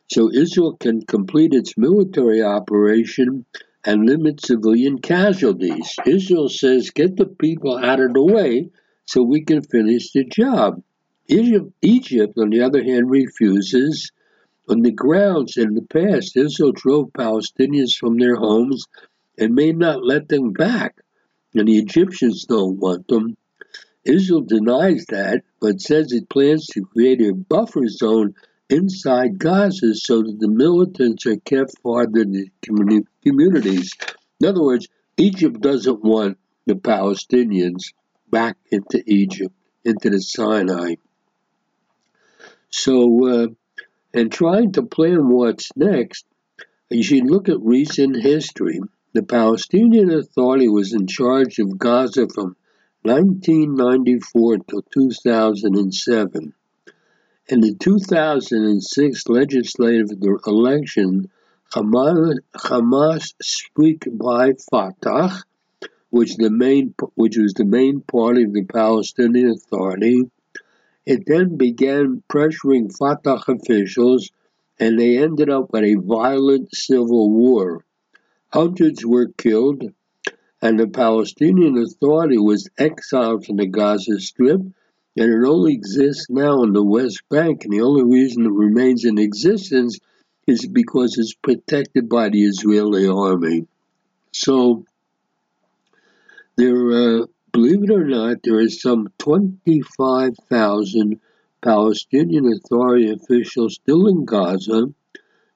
Speaker 2: so Israel can complete its military operation and limit civilian casualties. Israel says, get the people out of the way so we can finish the job. Egypt, on the other hand, refuses on the grounds in the past, Israel drove Palestinians from their homes and may not let them back, and the Egyptians don't want them. Israel denies that, but says it plans to create a buffer zone inside Gaza so that the militants are kept far from the communities. In other words, Egypt doesn't want the Palestinians back into Egypt, into the Sinai. So uh, and trying to plan what's next, you should look at recent history. The Palestinian Authority was in charge of Gaza from 1994 to 2007. In the 2006 legislative election, Hamas, Hamas speak by Fatah, which the main which was the main party of the Palestinian Authority, it then began pressuring Fatah officials, and they ended up with a violent civil war. Hundreds were killed, and the Palestinian Authority was exiled from the Gaza Strip, and it only exists now in the West Bank. And the only reason it remains in existence is because it's protected by the Israeli army. So, there, uh, believe it or not, there is some 25,000 Palestinian Authority officials still in Gaza,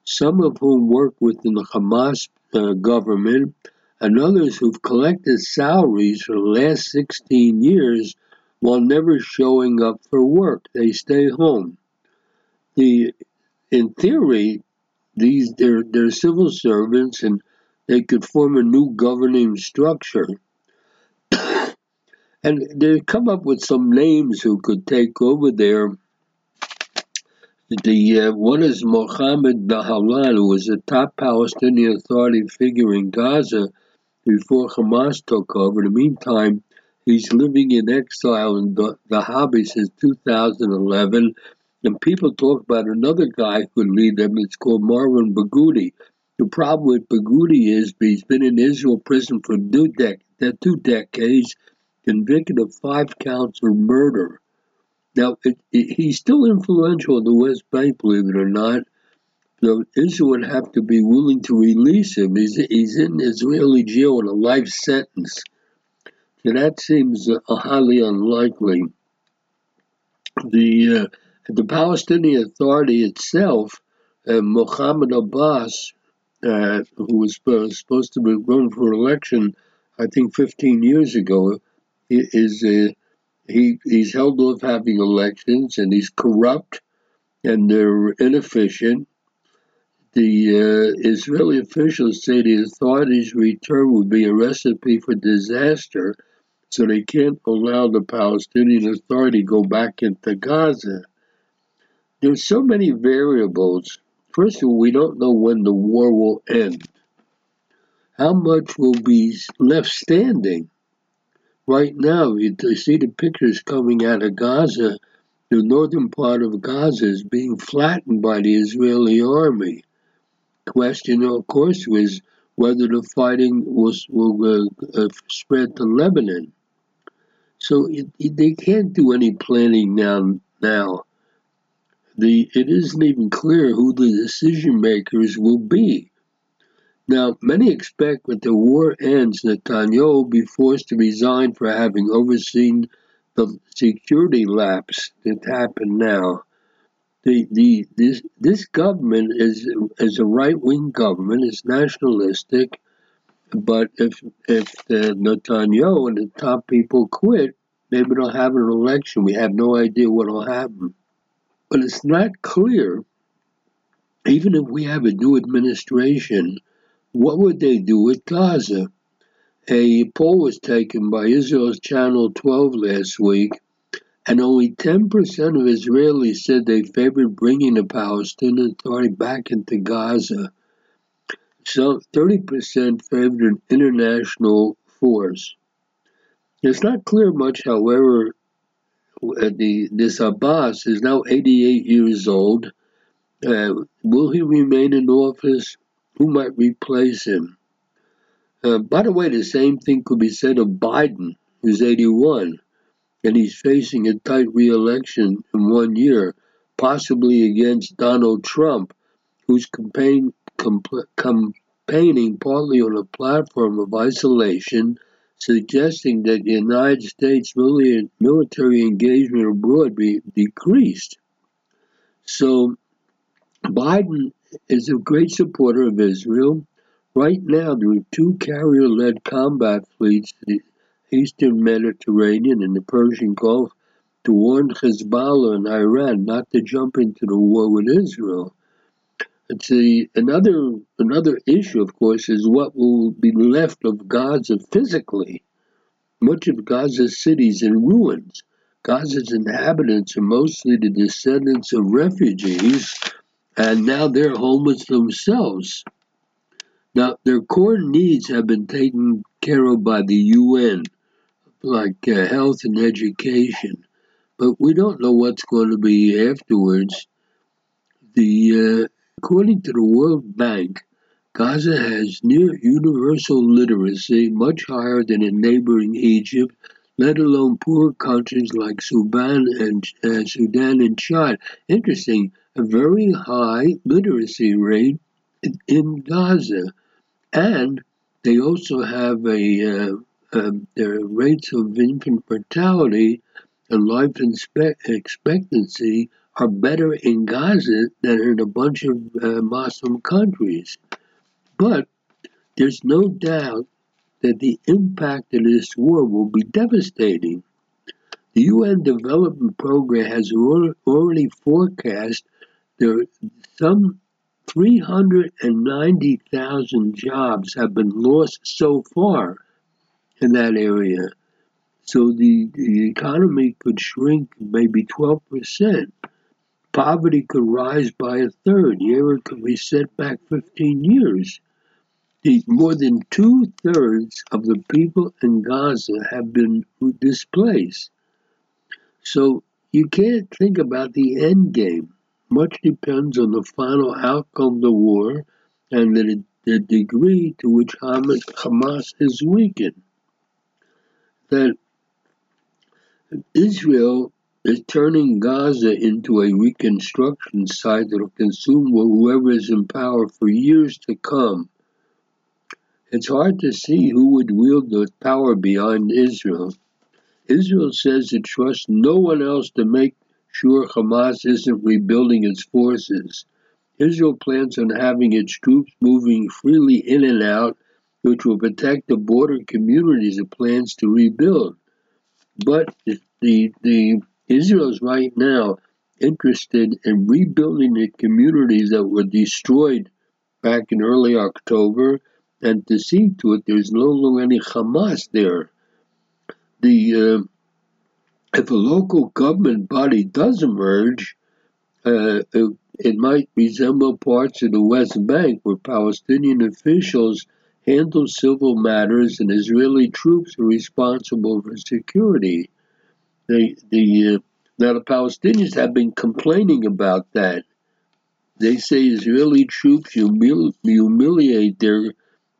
Speaker 2: some of whom work within the Hamas uh, government and others who've collected salaries for the last 16 years while never showing up for work. They stay home. The, in theory, these they're, they're civil servants and they could form a new governing structure. and they come up with some names who could take over there. The uh, one is Mohammed Dahlan, who was a top Palestinian Authority figure in Gaza before Hamas took over. In the meantime, he's living in exile in the, the since 2011. And people talk about another guy who could lead them. It's called Marwan Barghouti. The problem with Barghouti is he's been in Israel prison for two, dec- two decades, convicted of five counts of murder. Now, it, it, he's still influential in the West Bank, believe it or not. So Israel would have to be willing to release him. He's, he's in Israeli jail on a life sentence. So that seems uh, highly unlikely. The, uh, the Palestinian Authority itself, uh, Mohammed Abbas, uh, who was supposed to be run for election, I think 15 years ago, is uh, he he's held off having elections and he's corrupt and they're inefficient the uh, Israeli officials say the authorities' return would be a recipe for disaster, so they can't allow the Palestinian Authority go back into Gaza. There's so many variables. First of all, we don't know when the war will end. How much will be left standing? Right now, you see the pictures coming out of Gaza. The northern part of Gaza is being flattened by the Israeli army question, of course, was whether the fighting was will uh, uh, spread to Lebanon. So it, it, they can't do any planning now. Now, the it isn't even clear who the decision makers will be. Now, many expect when the war ends, Netanyahu will be forced to resign for having overseen the security lapse that happened now the, the this this government is is a right wing government. It's nationalistic, but if if the Netanyahu and the top people quit, maybe they'll have an election. We have no idea what will happen, but it's not clear. Even if we have a new administration, what would they do with Gaza? A poll was taken by Israel's Channel 12 last week and only 10% of Israelis said they favored bringing the Palestinian Authority back into Gaza. So 30% favored an international force. It's not clear much, however, uh, the, this Abbas is now 88 years old. Uh, will he remain in office? Who might replace him? Uh, by the way, the same thing could be said of Biden, who's 81 and he's facing a tight re-election in one year, possibly against Donald Trump, who's campaign, compl- campaigning partly on a platform of isolation, suggesting that the United States military engagement abroad be decreased. So Biden is a great supporter of Israel. Right now, there are two carrier led combat fleets in the eastern Mediterranean and the Persian Gulf to warn Hezbollah and Iran not to jump into the war with Israel. It's a, another another issue, of course, is what will be left of Gaza physically. Much of Gaza's cities in ruins. Gaza's inhabitants are mostly the descendants of refugees, and now they're homeless themselves. Now, their core needs have been taken care of by the UN, like uh, health and education, but we don't know what's going to be afterwards. The uh, according to the World Bank, Gaza has near universal literacy, much higher than in neighboring Egypt, let alone poor countries like Sudan and uh, Sudan and Chad. Interesting, a very high literacy rate in, Gaza, and they also have a uh, uh, their rates of infant mortality and life expectancy are better in Gaza than in a bunch of uh, Muslim countries. But there's no doubt that the impact of this war will be devastating. The UN Development Program has already forecast there some 390,000 jobs have been lost so far in that area. So the, the economy could shrink maybe 12%. Poverty could rise by a third. The area could be set back 15 years. The, more than two thirds of the people in Gaza have been displaced. So you can't think about the end game. Much depends on the final outcome of the war and the, the degree to which Hamas is weakened. That Israel is turning Gaza into a reconstruction site that will consume whoever is in power for years to come. It's hard to see who would wield the power behind Israel. Israel says it trusts no one else to make sure Hamas isn't rebuilding its forces. Israel plans on having its troops moving freely in and out, which will protect the border communities it plans to rebuild. But the, the Israel's right now interested in rebuilding the communities that were destroyed back in early October and to see to it there's no longer any Hamas there. The uh, if a local government body does emerge, uh, it, it might resemble parts of the West Bank where Palestinian officials handle civil matters and Israeli troops are responsible for security. The, the, uh, now, the Palestinians have been complaining about that. They say Israeli troops humili- humiliate their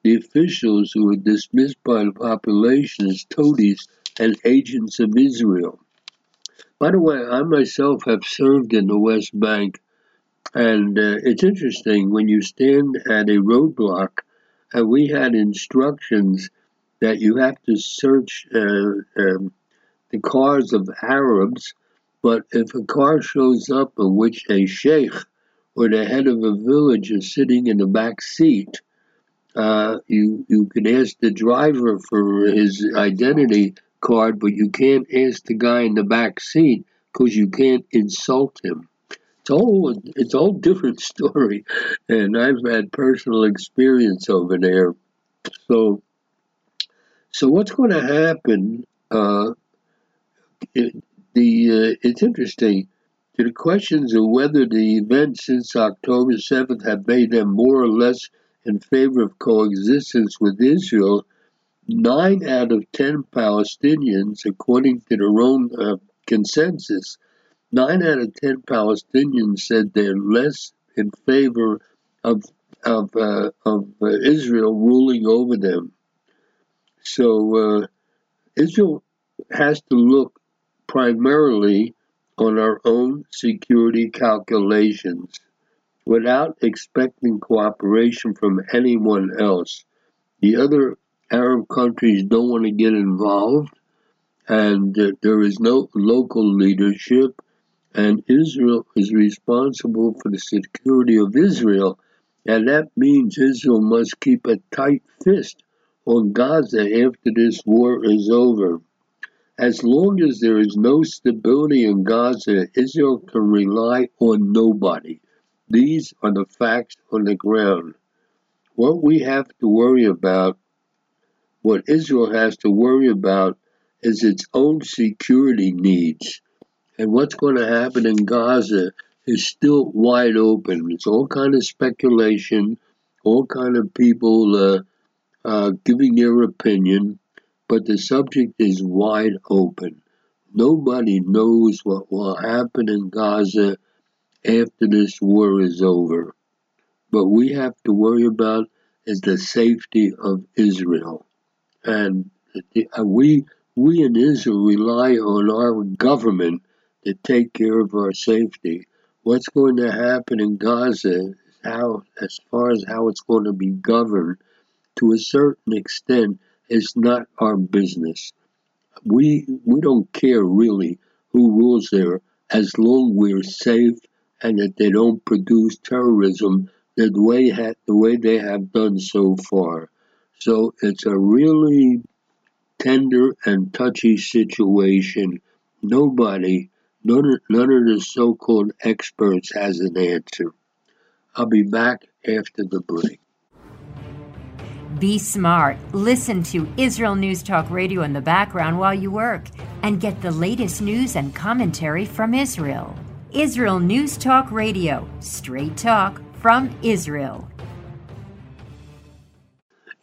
Speaker 2: the officials who are dismissed by the population as toadies and agents of Israel. By the way, I myself have served in the West Bank, and uh, it's interesting when you stand at a roadblock, uh, we had instructions that you have to search uh, um, the cars of Arabs, but if a car shows up in which a sheikh or the head of a village is sitting in the back seat, uh, you you can ask the driver for his identity card, but you can't ask the guy in the back seat because you can't insult him. It's all it's all different story, and I've had personal experience over there. So, so what's going to happen? Uh, it, the uh, it's interesting. To the questions of whether the events since October 7th have made them more or less in favor of coexistence with Israel, nine out of ten Palestinians, according to their own uh, consensus, nine out of ten Palestinians said they're less in favor of of, uh, of uh, Israel ruling over them. So uh, Israel has to look primarily on our own security calculations without expecting cooperation from anyone else. The other Arab countries don't want to get involved, and uh, there is no local leadership, and Israel is responsible for the security of Israel, and that means Israel must keep a tight fist on Gaza after this war is over. As long as there is no stability in Gaza, Israel can rely on nobody. These are the facts on the ground. What we have to worry about, what Israel has to worry about, is its own security needs. And what's going to happen in Gaza is still wide open. It's all kind of speculation, all kind of people uh, uh, giving their opinion, but the subject is wide open. Nobody knows what will happen in Gaza after this war is over. But we have to worry about is the safety of Israel. And uh, we, we in Israel rely on our government to take care of our safety. What's going to happen in Gaza, how, as far as how it's going to be governed, to a certain extent, is not our business. We we don't care really who rules there as long we're safe and that they don't produce terrorism the way ha- the way they have done so far. So it's a really tender and touchy situation. Nobody, none of, none of the so-called experts has an answer. I'll be back after the break.
Speaker 6: Be smart. Listen to Israel News Talk Radio in the background while you work and get the latest news and commentary from Israel. Israel News Talk Radio, straight talk from Israel.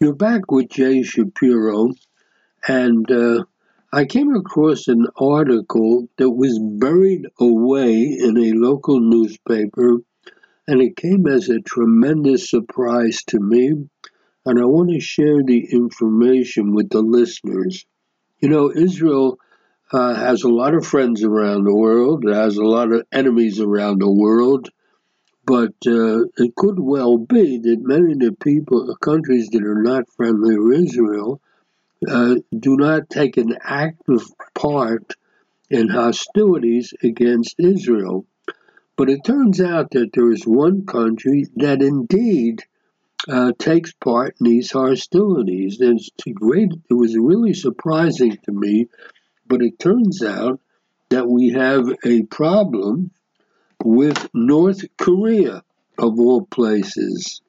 Speaker 2: You're back with Jay Shapiro, and uh, I came across an article that was buried away in a local newspaper, and it came as a tremendous surprise to me and I want to share the information with the listeners. You know, Israel uh, has a lot of friends around the world, it has a lot of enemies around the world, but uh, it could well be that many of the people, the countries that are not friendly to Israel, uh, do not take an active part in hostilities against Israel. But it turns out that there is one country that indeed uh, takes part in these hostilities. And it's great. It was really surprising to me, but it turns out that we have a problem with North Korea, of all places.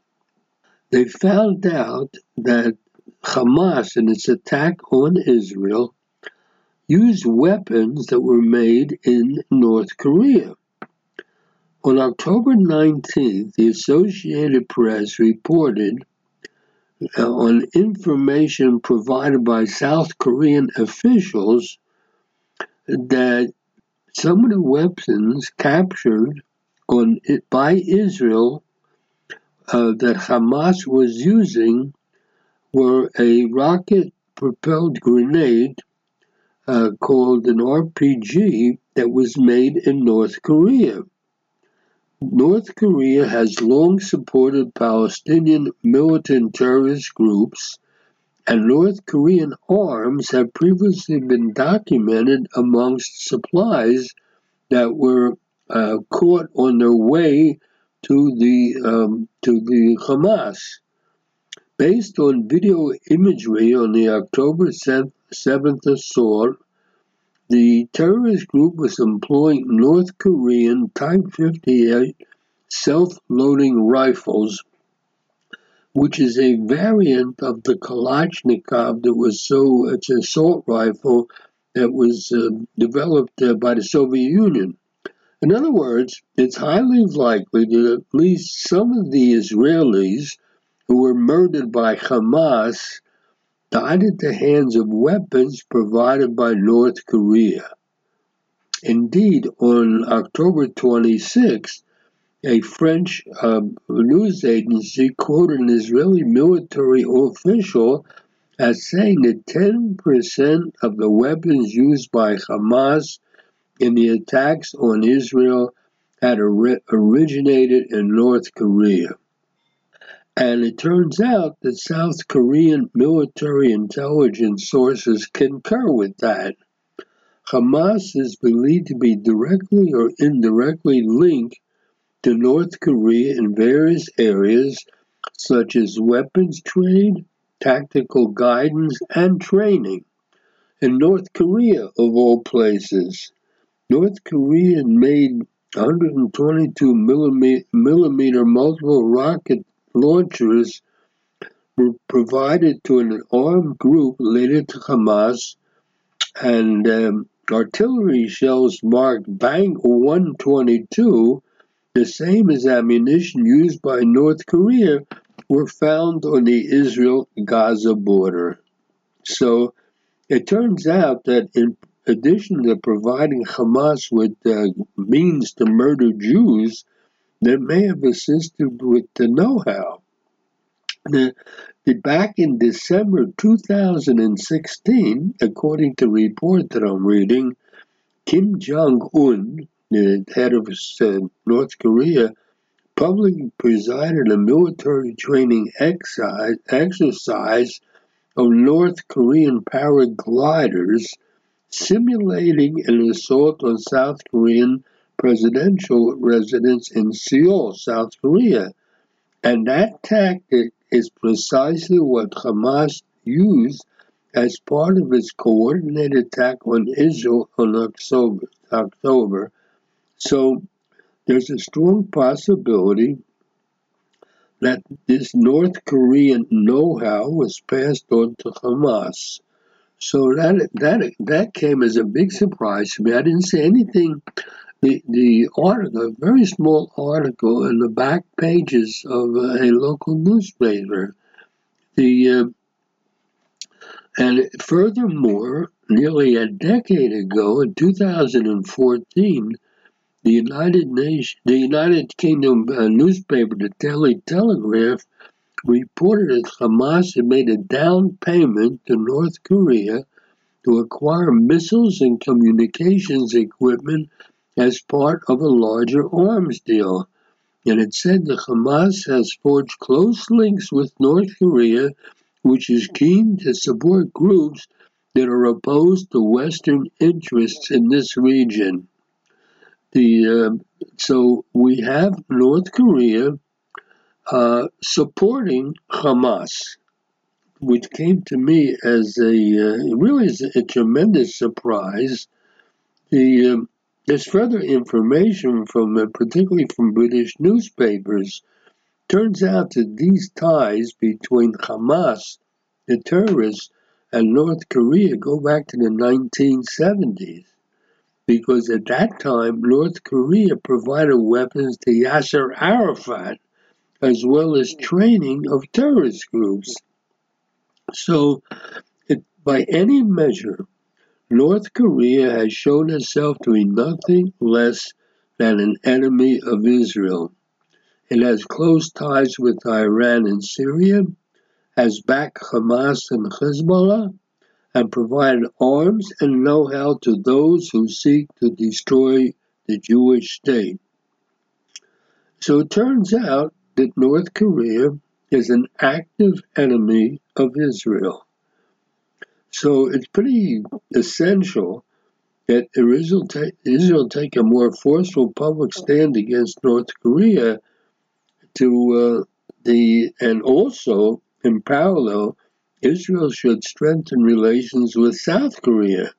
Speaker 2: They found out that Hamas, in its attack on Israel, used weapons that were made in North Korea. On October 19th, the Associated Press reported uh, on information provided by South Korean officials that some of the weapons captured on by Israel uh, that Hamas was using were a rocket propelled grenade uh, called an RPG that was made in North Korea. North Korea has long supported Palestinian militant terrorist groups, and North Korean arms have previously been documented amongst supplies that were uh, caught on their way to the um, to the Hamas. Based on video imagery on the October 7th assault the terrorist group was employing North Korean Type 58 self-loading rifles, which is a variant of the Kalashnikov that was so, it's an assault rifle that was uh, developed uh, by the Soviet Union. In other words, it's highly likely that at least some of the Israelis who were murdered by Hamas died at the hands of weapons provided by North Korea. Indeed, on October 26, a French uh, news agency quoted an Israeli military official as saying that 10% of the weapons used by Hamas in the attacks on Israel had originated in North Korea. And it turns out that South Korean military intelligence sources concur with that. Hamas is believed to be directly or indirectly linked to North Korea in various areas such as weapons trade, tactical guidance, and training. In North Korea, of all places, North Korea made 122 millimeter, millimeter multiple rocket launchers were provided to an armed group related to Hamas, and um, artillery shells marked Bang 122, the same as ammunition used by North Korea, were found on the Israel Gaza border. So it turns out that in addition to providing Hamas with uh, means to murder Jews, they may have assisted with the know how. Back in December 2016, according to report that I'm reading, Kim Jong Un, the head of uh, North Korea, publicly presided a military training exercise, exercise of North Korean paragliders simulating an assault on South Korean presidential residence in Seoul, South Korea. And that tactic is precisely what Hamas used as part of its coordinated attack on Israel on October. October. So there's a strong possibility that this North Korean know-how was passed on to Hamas. So that that that came as a big surprise to me. I didn't see anything. The the article, a very small article in the back pages of a local newspaper. The uh, and furthermore, nearly a decade ago, in 2014, the United Nation, the United Kingdom uh, newspaper, the Daily Telegraph, reported that Hamas had made a down payment to North Korea to acquire missiles and communications equipment as part of a larger arms deal. And it said that Hamas has forged close links with North Korea, which is keen to support groups that are opposed to Western interests in this region. The uh, so we have North Korea uh, supporting Hamas, which came to me as a uh, really as a tremendous surprise. The um, there's further information from, uh, particularly from British newspapers. Turns out that these ties between Hamas, the terrorists, and North Korea go back to the 1970s because at that time North Korea provided weapons to Yasser Arafat as well as training of terrorist groups. So, it, by any measure, North Korea has shown itself to be nothing less than an enemy of Israel. It has close ties with Iran and Syria, has backed Hamas and Hezbollah, and provided arms and know how to those who seek to destroy the Jewish state. So it turns out that North Korea is an active enemy of Israel. So it's pretty essential that Israel, take, Israel take a more forceful public stand against North Korea to uh, the and also in parallel, Israel should strengthen relations with South Korea,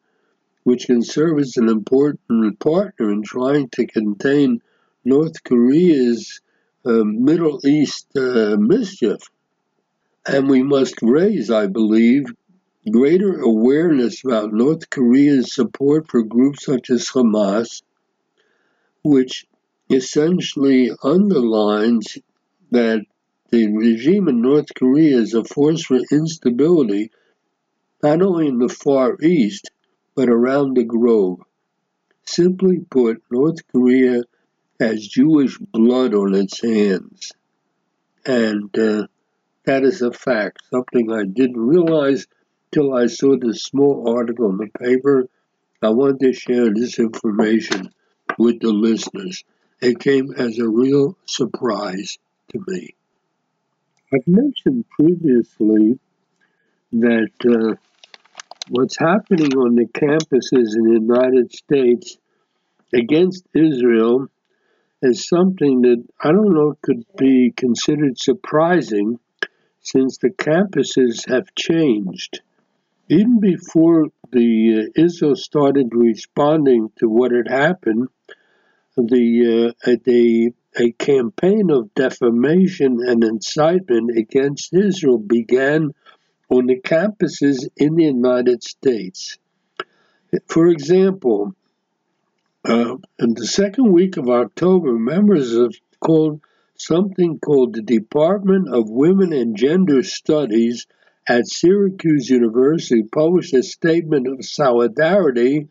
Speaker 2: which can serve as an important partner in trying to contain North Korea's uh, Middle East uh, mischief. And we must raise, I believe, greater awareness about North Korea's support for groups such as Hamas, which essentially underlines that the regime in North Korea is a force for instability, not only in the Far East, but around the globe. Simply put, North Korea has Jewish blood on its hands. And uh, that is a fact, something I didn't realize till I saw this small article in the paper. I wanted to share this information with the listeners. It came as a real surprise to me. I've mentioned previously that uh, what's happening on the campuses in the United States against Israel is something that I don't know could be considered surprising since the campuses have changed. Even before the uh, Israel started responding to what had happened, the uh, a, a campaign of defamation and incitement against Israel began on the campuses in the United States. For example, uh, in the second week of October, members of called something called the Department of Women and Gender Studies at Syracuse University published a statement of solidarity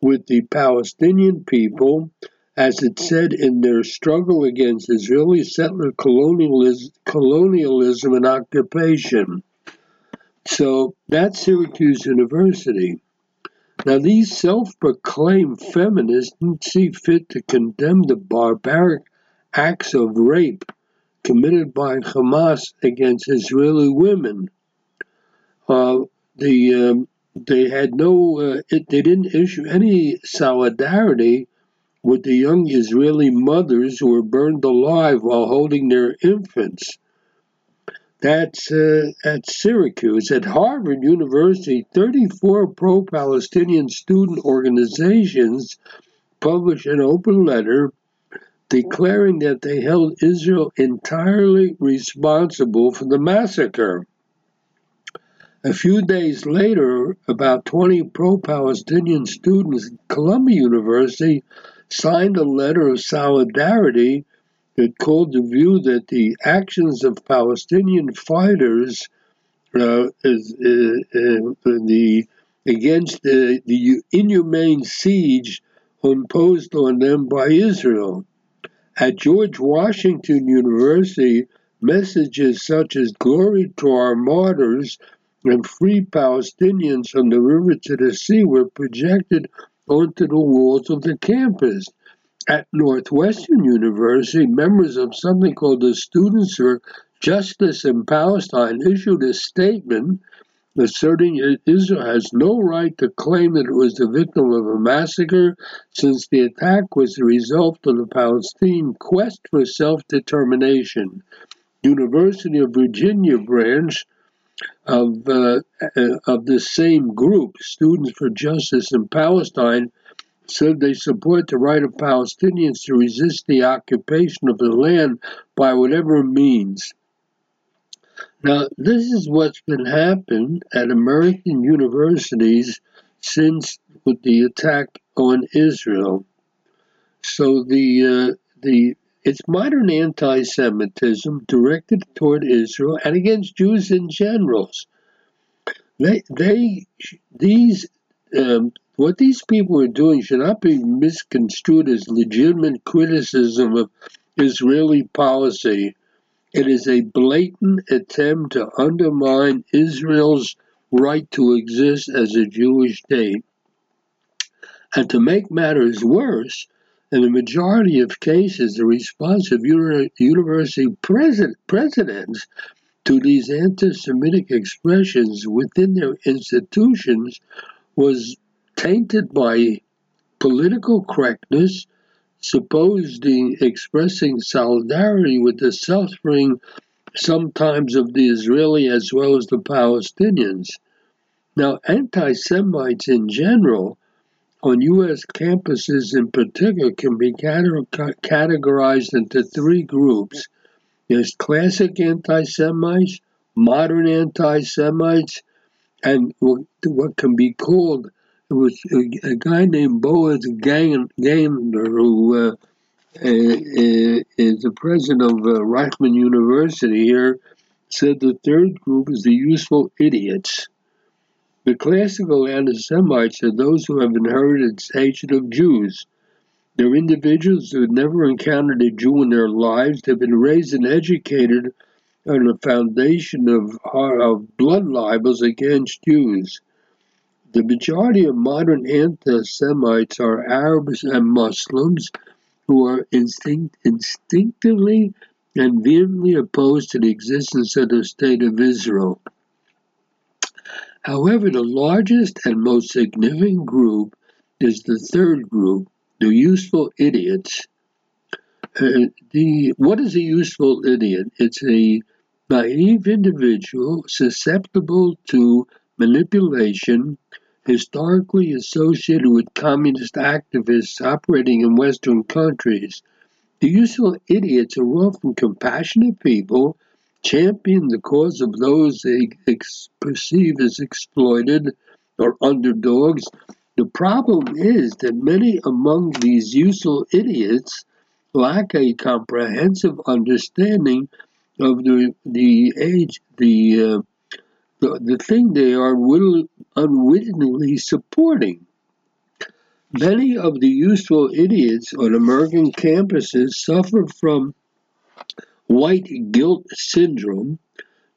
Speaker 2: with the Palestinian people as it said in their struggle against Israeli settler colonialism, colonialism and occupation. So that's Syracuse University. Now, these self proclaimed feminists didn't see fit to condemn the barbaric acts of rape committed by Hamas against Israeli women. Uh, the um, they had no uh, it, they didn't issue any solidarity with the young Israeli mothers who were burned alive while holding their infants. That's uh, at Syracuse. At Harvard University, 34 pro Palestinian student organizations published an open letter declaring that they held Israel entirely responsible for the massacre. A few days later, about 20 pro Palestinian students at Columbia University signed a letter of solidarity that called to view that the actions of Palestinian fighters uh, is, uh, uh, the against the, the inhumane siege imposed on them by Israel. At George Washington University, messages such as Glory to our martyrs and free Palestinians from the river to the sea were projected onto the walls of the campus. At Northwestern University, members of something called the Students for Justice in Palestine issued a statement asserting that Israel has no right to claim that it was the victim of a massacre since the attack was the result of the Palestinian quest for self determination. University of Virginia branch of, uh, uh, of the same group, Students for Justice in Palestine, said they support the right of Palestinians to resist the occupation of the land by whatever means. Now, this is what's been happening at American universities since with the attack on Israel. So the uh, the it's modern anti-Semitism directed toward Israel and against Jews in general. They they these um, what these people are doing should not be misconstrued as legitimate criticism of Israeli policy it is a blatant attempt to undermine Israel's right to exist as a Jewish state. And to make matters worse, in the majority of cases, the response of university president, presidents to these anti Semitic expressions within their institutions was tainted by political correctness supposedly expressing solidarity with the suffering sometimes of the Israeli as well as the Palestinians. Now, anti Semites in general, on U.S. campuses in particular, can be categorized into three groups there's classic anti Semites, modern anti Semites, and what can be called it was a, a guy named Boaz Ganor who uh, is the president of uh, Reichman University here, said the third group is the useful idiots. The classical anti-Semites are those who have inherited hatred of Jews. They're individuals who have never encountered a Jew in their lives. They've been raised and educated on a foundation of, of blood libels against Jews. The majority of modern anti-Semites are Arabs and Muslims who are instinct, instinctively and vehemently opposed to the existence of the State of Israel. However, the largest and most significant group is the third group, the useful idiots. Uh, the what is a useful idiot? It's a naive individual susceptible to manipulation historically associated with communist activists operating in Western countries. The useful idiots are often compassionate people, champion the cause of those they ex- perceive as exploited or underdogs. The problem is that many among these useful idiots lack a comprehensive understanding of the the age the uh, the, the thing they are will, unwittingly supporting. Many of the useful idiots on American campuses suffer from white guilt syndrome,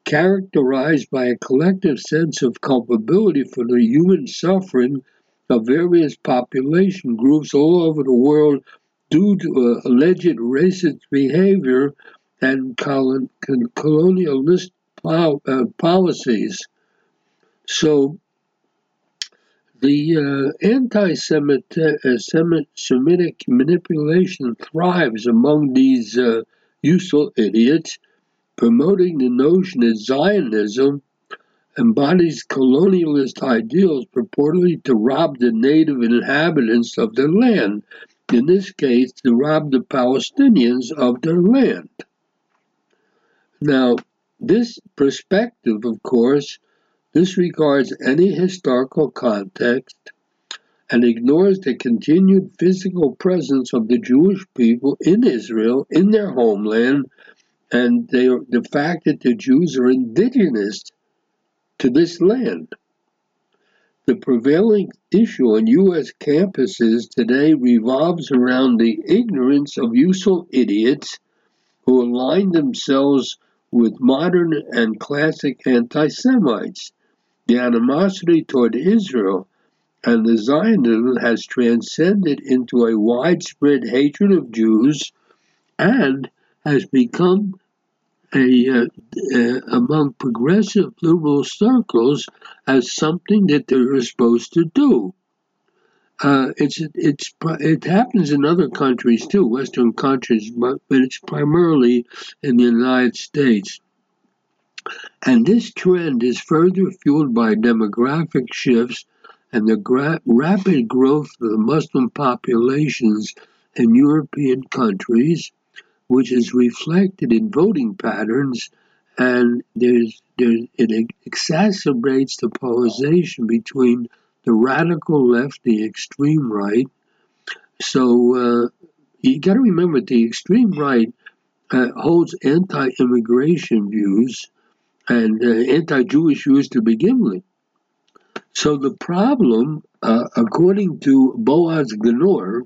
Speaker 2: characterized by a collective sense of culpability for the human suffering of various population groups all over the world due to uh, alleged racist behavior and colon- colonialist uh, policies. So, the uh, anti Semitic manipulation thrives among these uh, useful idiots, promoting the notion that Zionism embodies colonialist ideals purportedly to rob the native inhabitants of their land, in this case, to rob the Palestinians of their land. Now, this perspective, of course, disregards any historical context and ignores the continued physical presence of the Jewish people in Israel, in their homeland, and they the fact that the Jews are indigenous to this land. The prevailing issue on U.S. campuses today revolves around the ignorance of useful idiots who align themselves with modern and classic anti Semites. The animosity toward Israel and the Zionism has transcended into a widespread hatred of Jews and has become a, uh, uh, among progressive liberal circles as something that they're supposed to do. Uh, it's it's it happens in other countries too, Western countries, but, but it's primarily in the United States. And this trend is further fueled by demographic shifts and the gra- rapid growth of the Muslim populations in European countries, which is reflected in voting patterns, and there's, there's, it exacerbates the polarization between the radical left, the extreme right. So uh, you got to remember the extreme right uh, holds anti-immigration views and uh, anti-Jewish views to begin with. So the problem, uh, according to Boaz Ganor,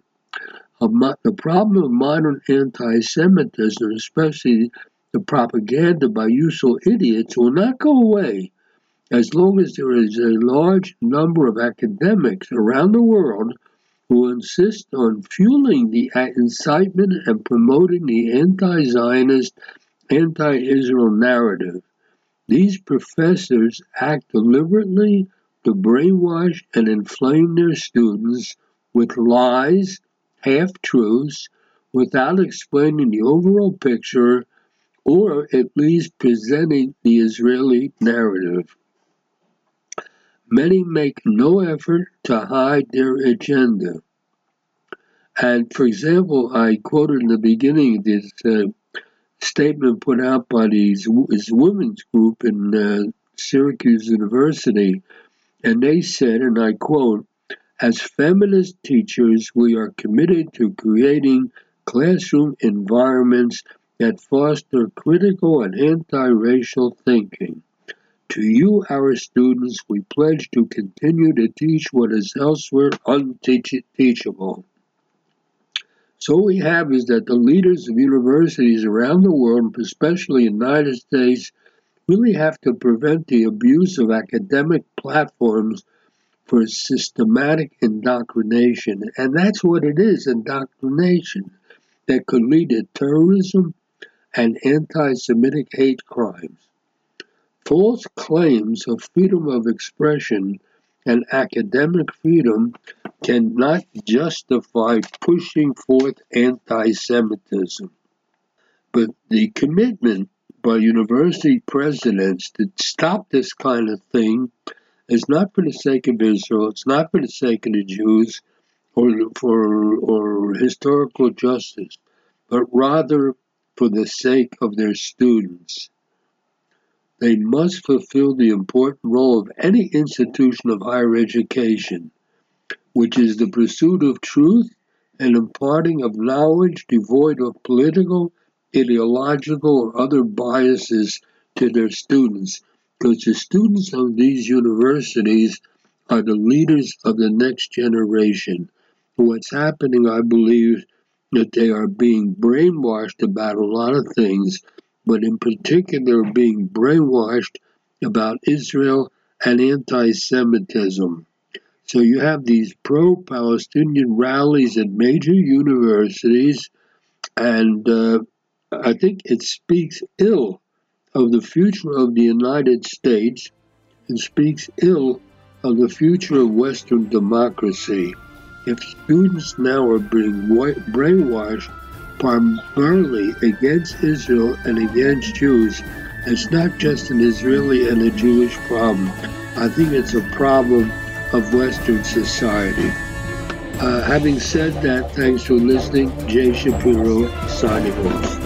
Speaker 2: mo- the problem of modern anti-Semitism, especially the propaganda by useful idiots, will not go away as long as there is a large number of academics around the world who insist on fueling the incitement and promoting the anti-Zionist, anti-Israel narrative. These professors act deliberately to brainwash and inflame their students with lies, half truths, without explaining the overall picture or at least presenting the Israeli narrative. Many make no effort to hide their agenda. And for example, I quoted in the beginning this uh, statement put out by these, this women's group in uh, Syracuse University and they said, and I quote, as feminist teachers, we are committed to creating classroom environments that foster critical and anti racial thinking. To you, our students, we pledge to continue to teach what is elsewhere unteachable. So, what we have is that the leaders of universities around the world, especially in the United States, really have to prevent the abuse of academic platforms for systematic indoctrination. And that's what it is indoctrination that could lead to terrorism and anti Semitic hate crimes. False claims of freedom of expression and academic freedom cannot justify pushing forth anti Semitism. But the commitment by university presidents to stop this kind of thing is not for the sake of Israel, it's not for the sake of the Jews or for or historical justice, but rather for the sake of their students. They must fulfill the important role of any institution of higher education, which is the pursuit of truth and imparting of knowledge devoid of political ideological or other biases to their students because the students of these universities are the leaders of the next generation. What's happening, I believe, that they are being brainwashed about a lot of things, but in particular being brainwashed about Israel and anti Semitism. So you have these pro Palestinian rallies at major universities, and uh, I think it speaks ill of the future of the United States and speaks ill of the future of Western democracy. If students now are being brainwashed primarily against Israel and against Jews, it's not just an Israeli and a Jewish problem. I think it's a problem of Western society. Uh, having said that, thanks for listening. Jay Shapiro signing off.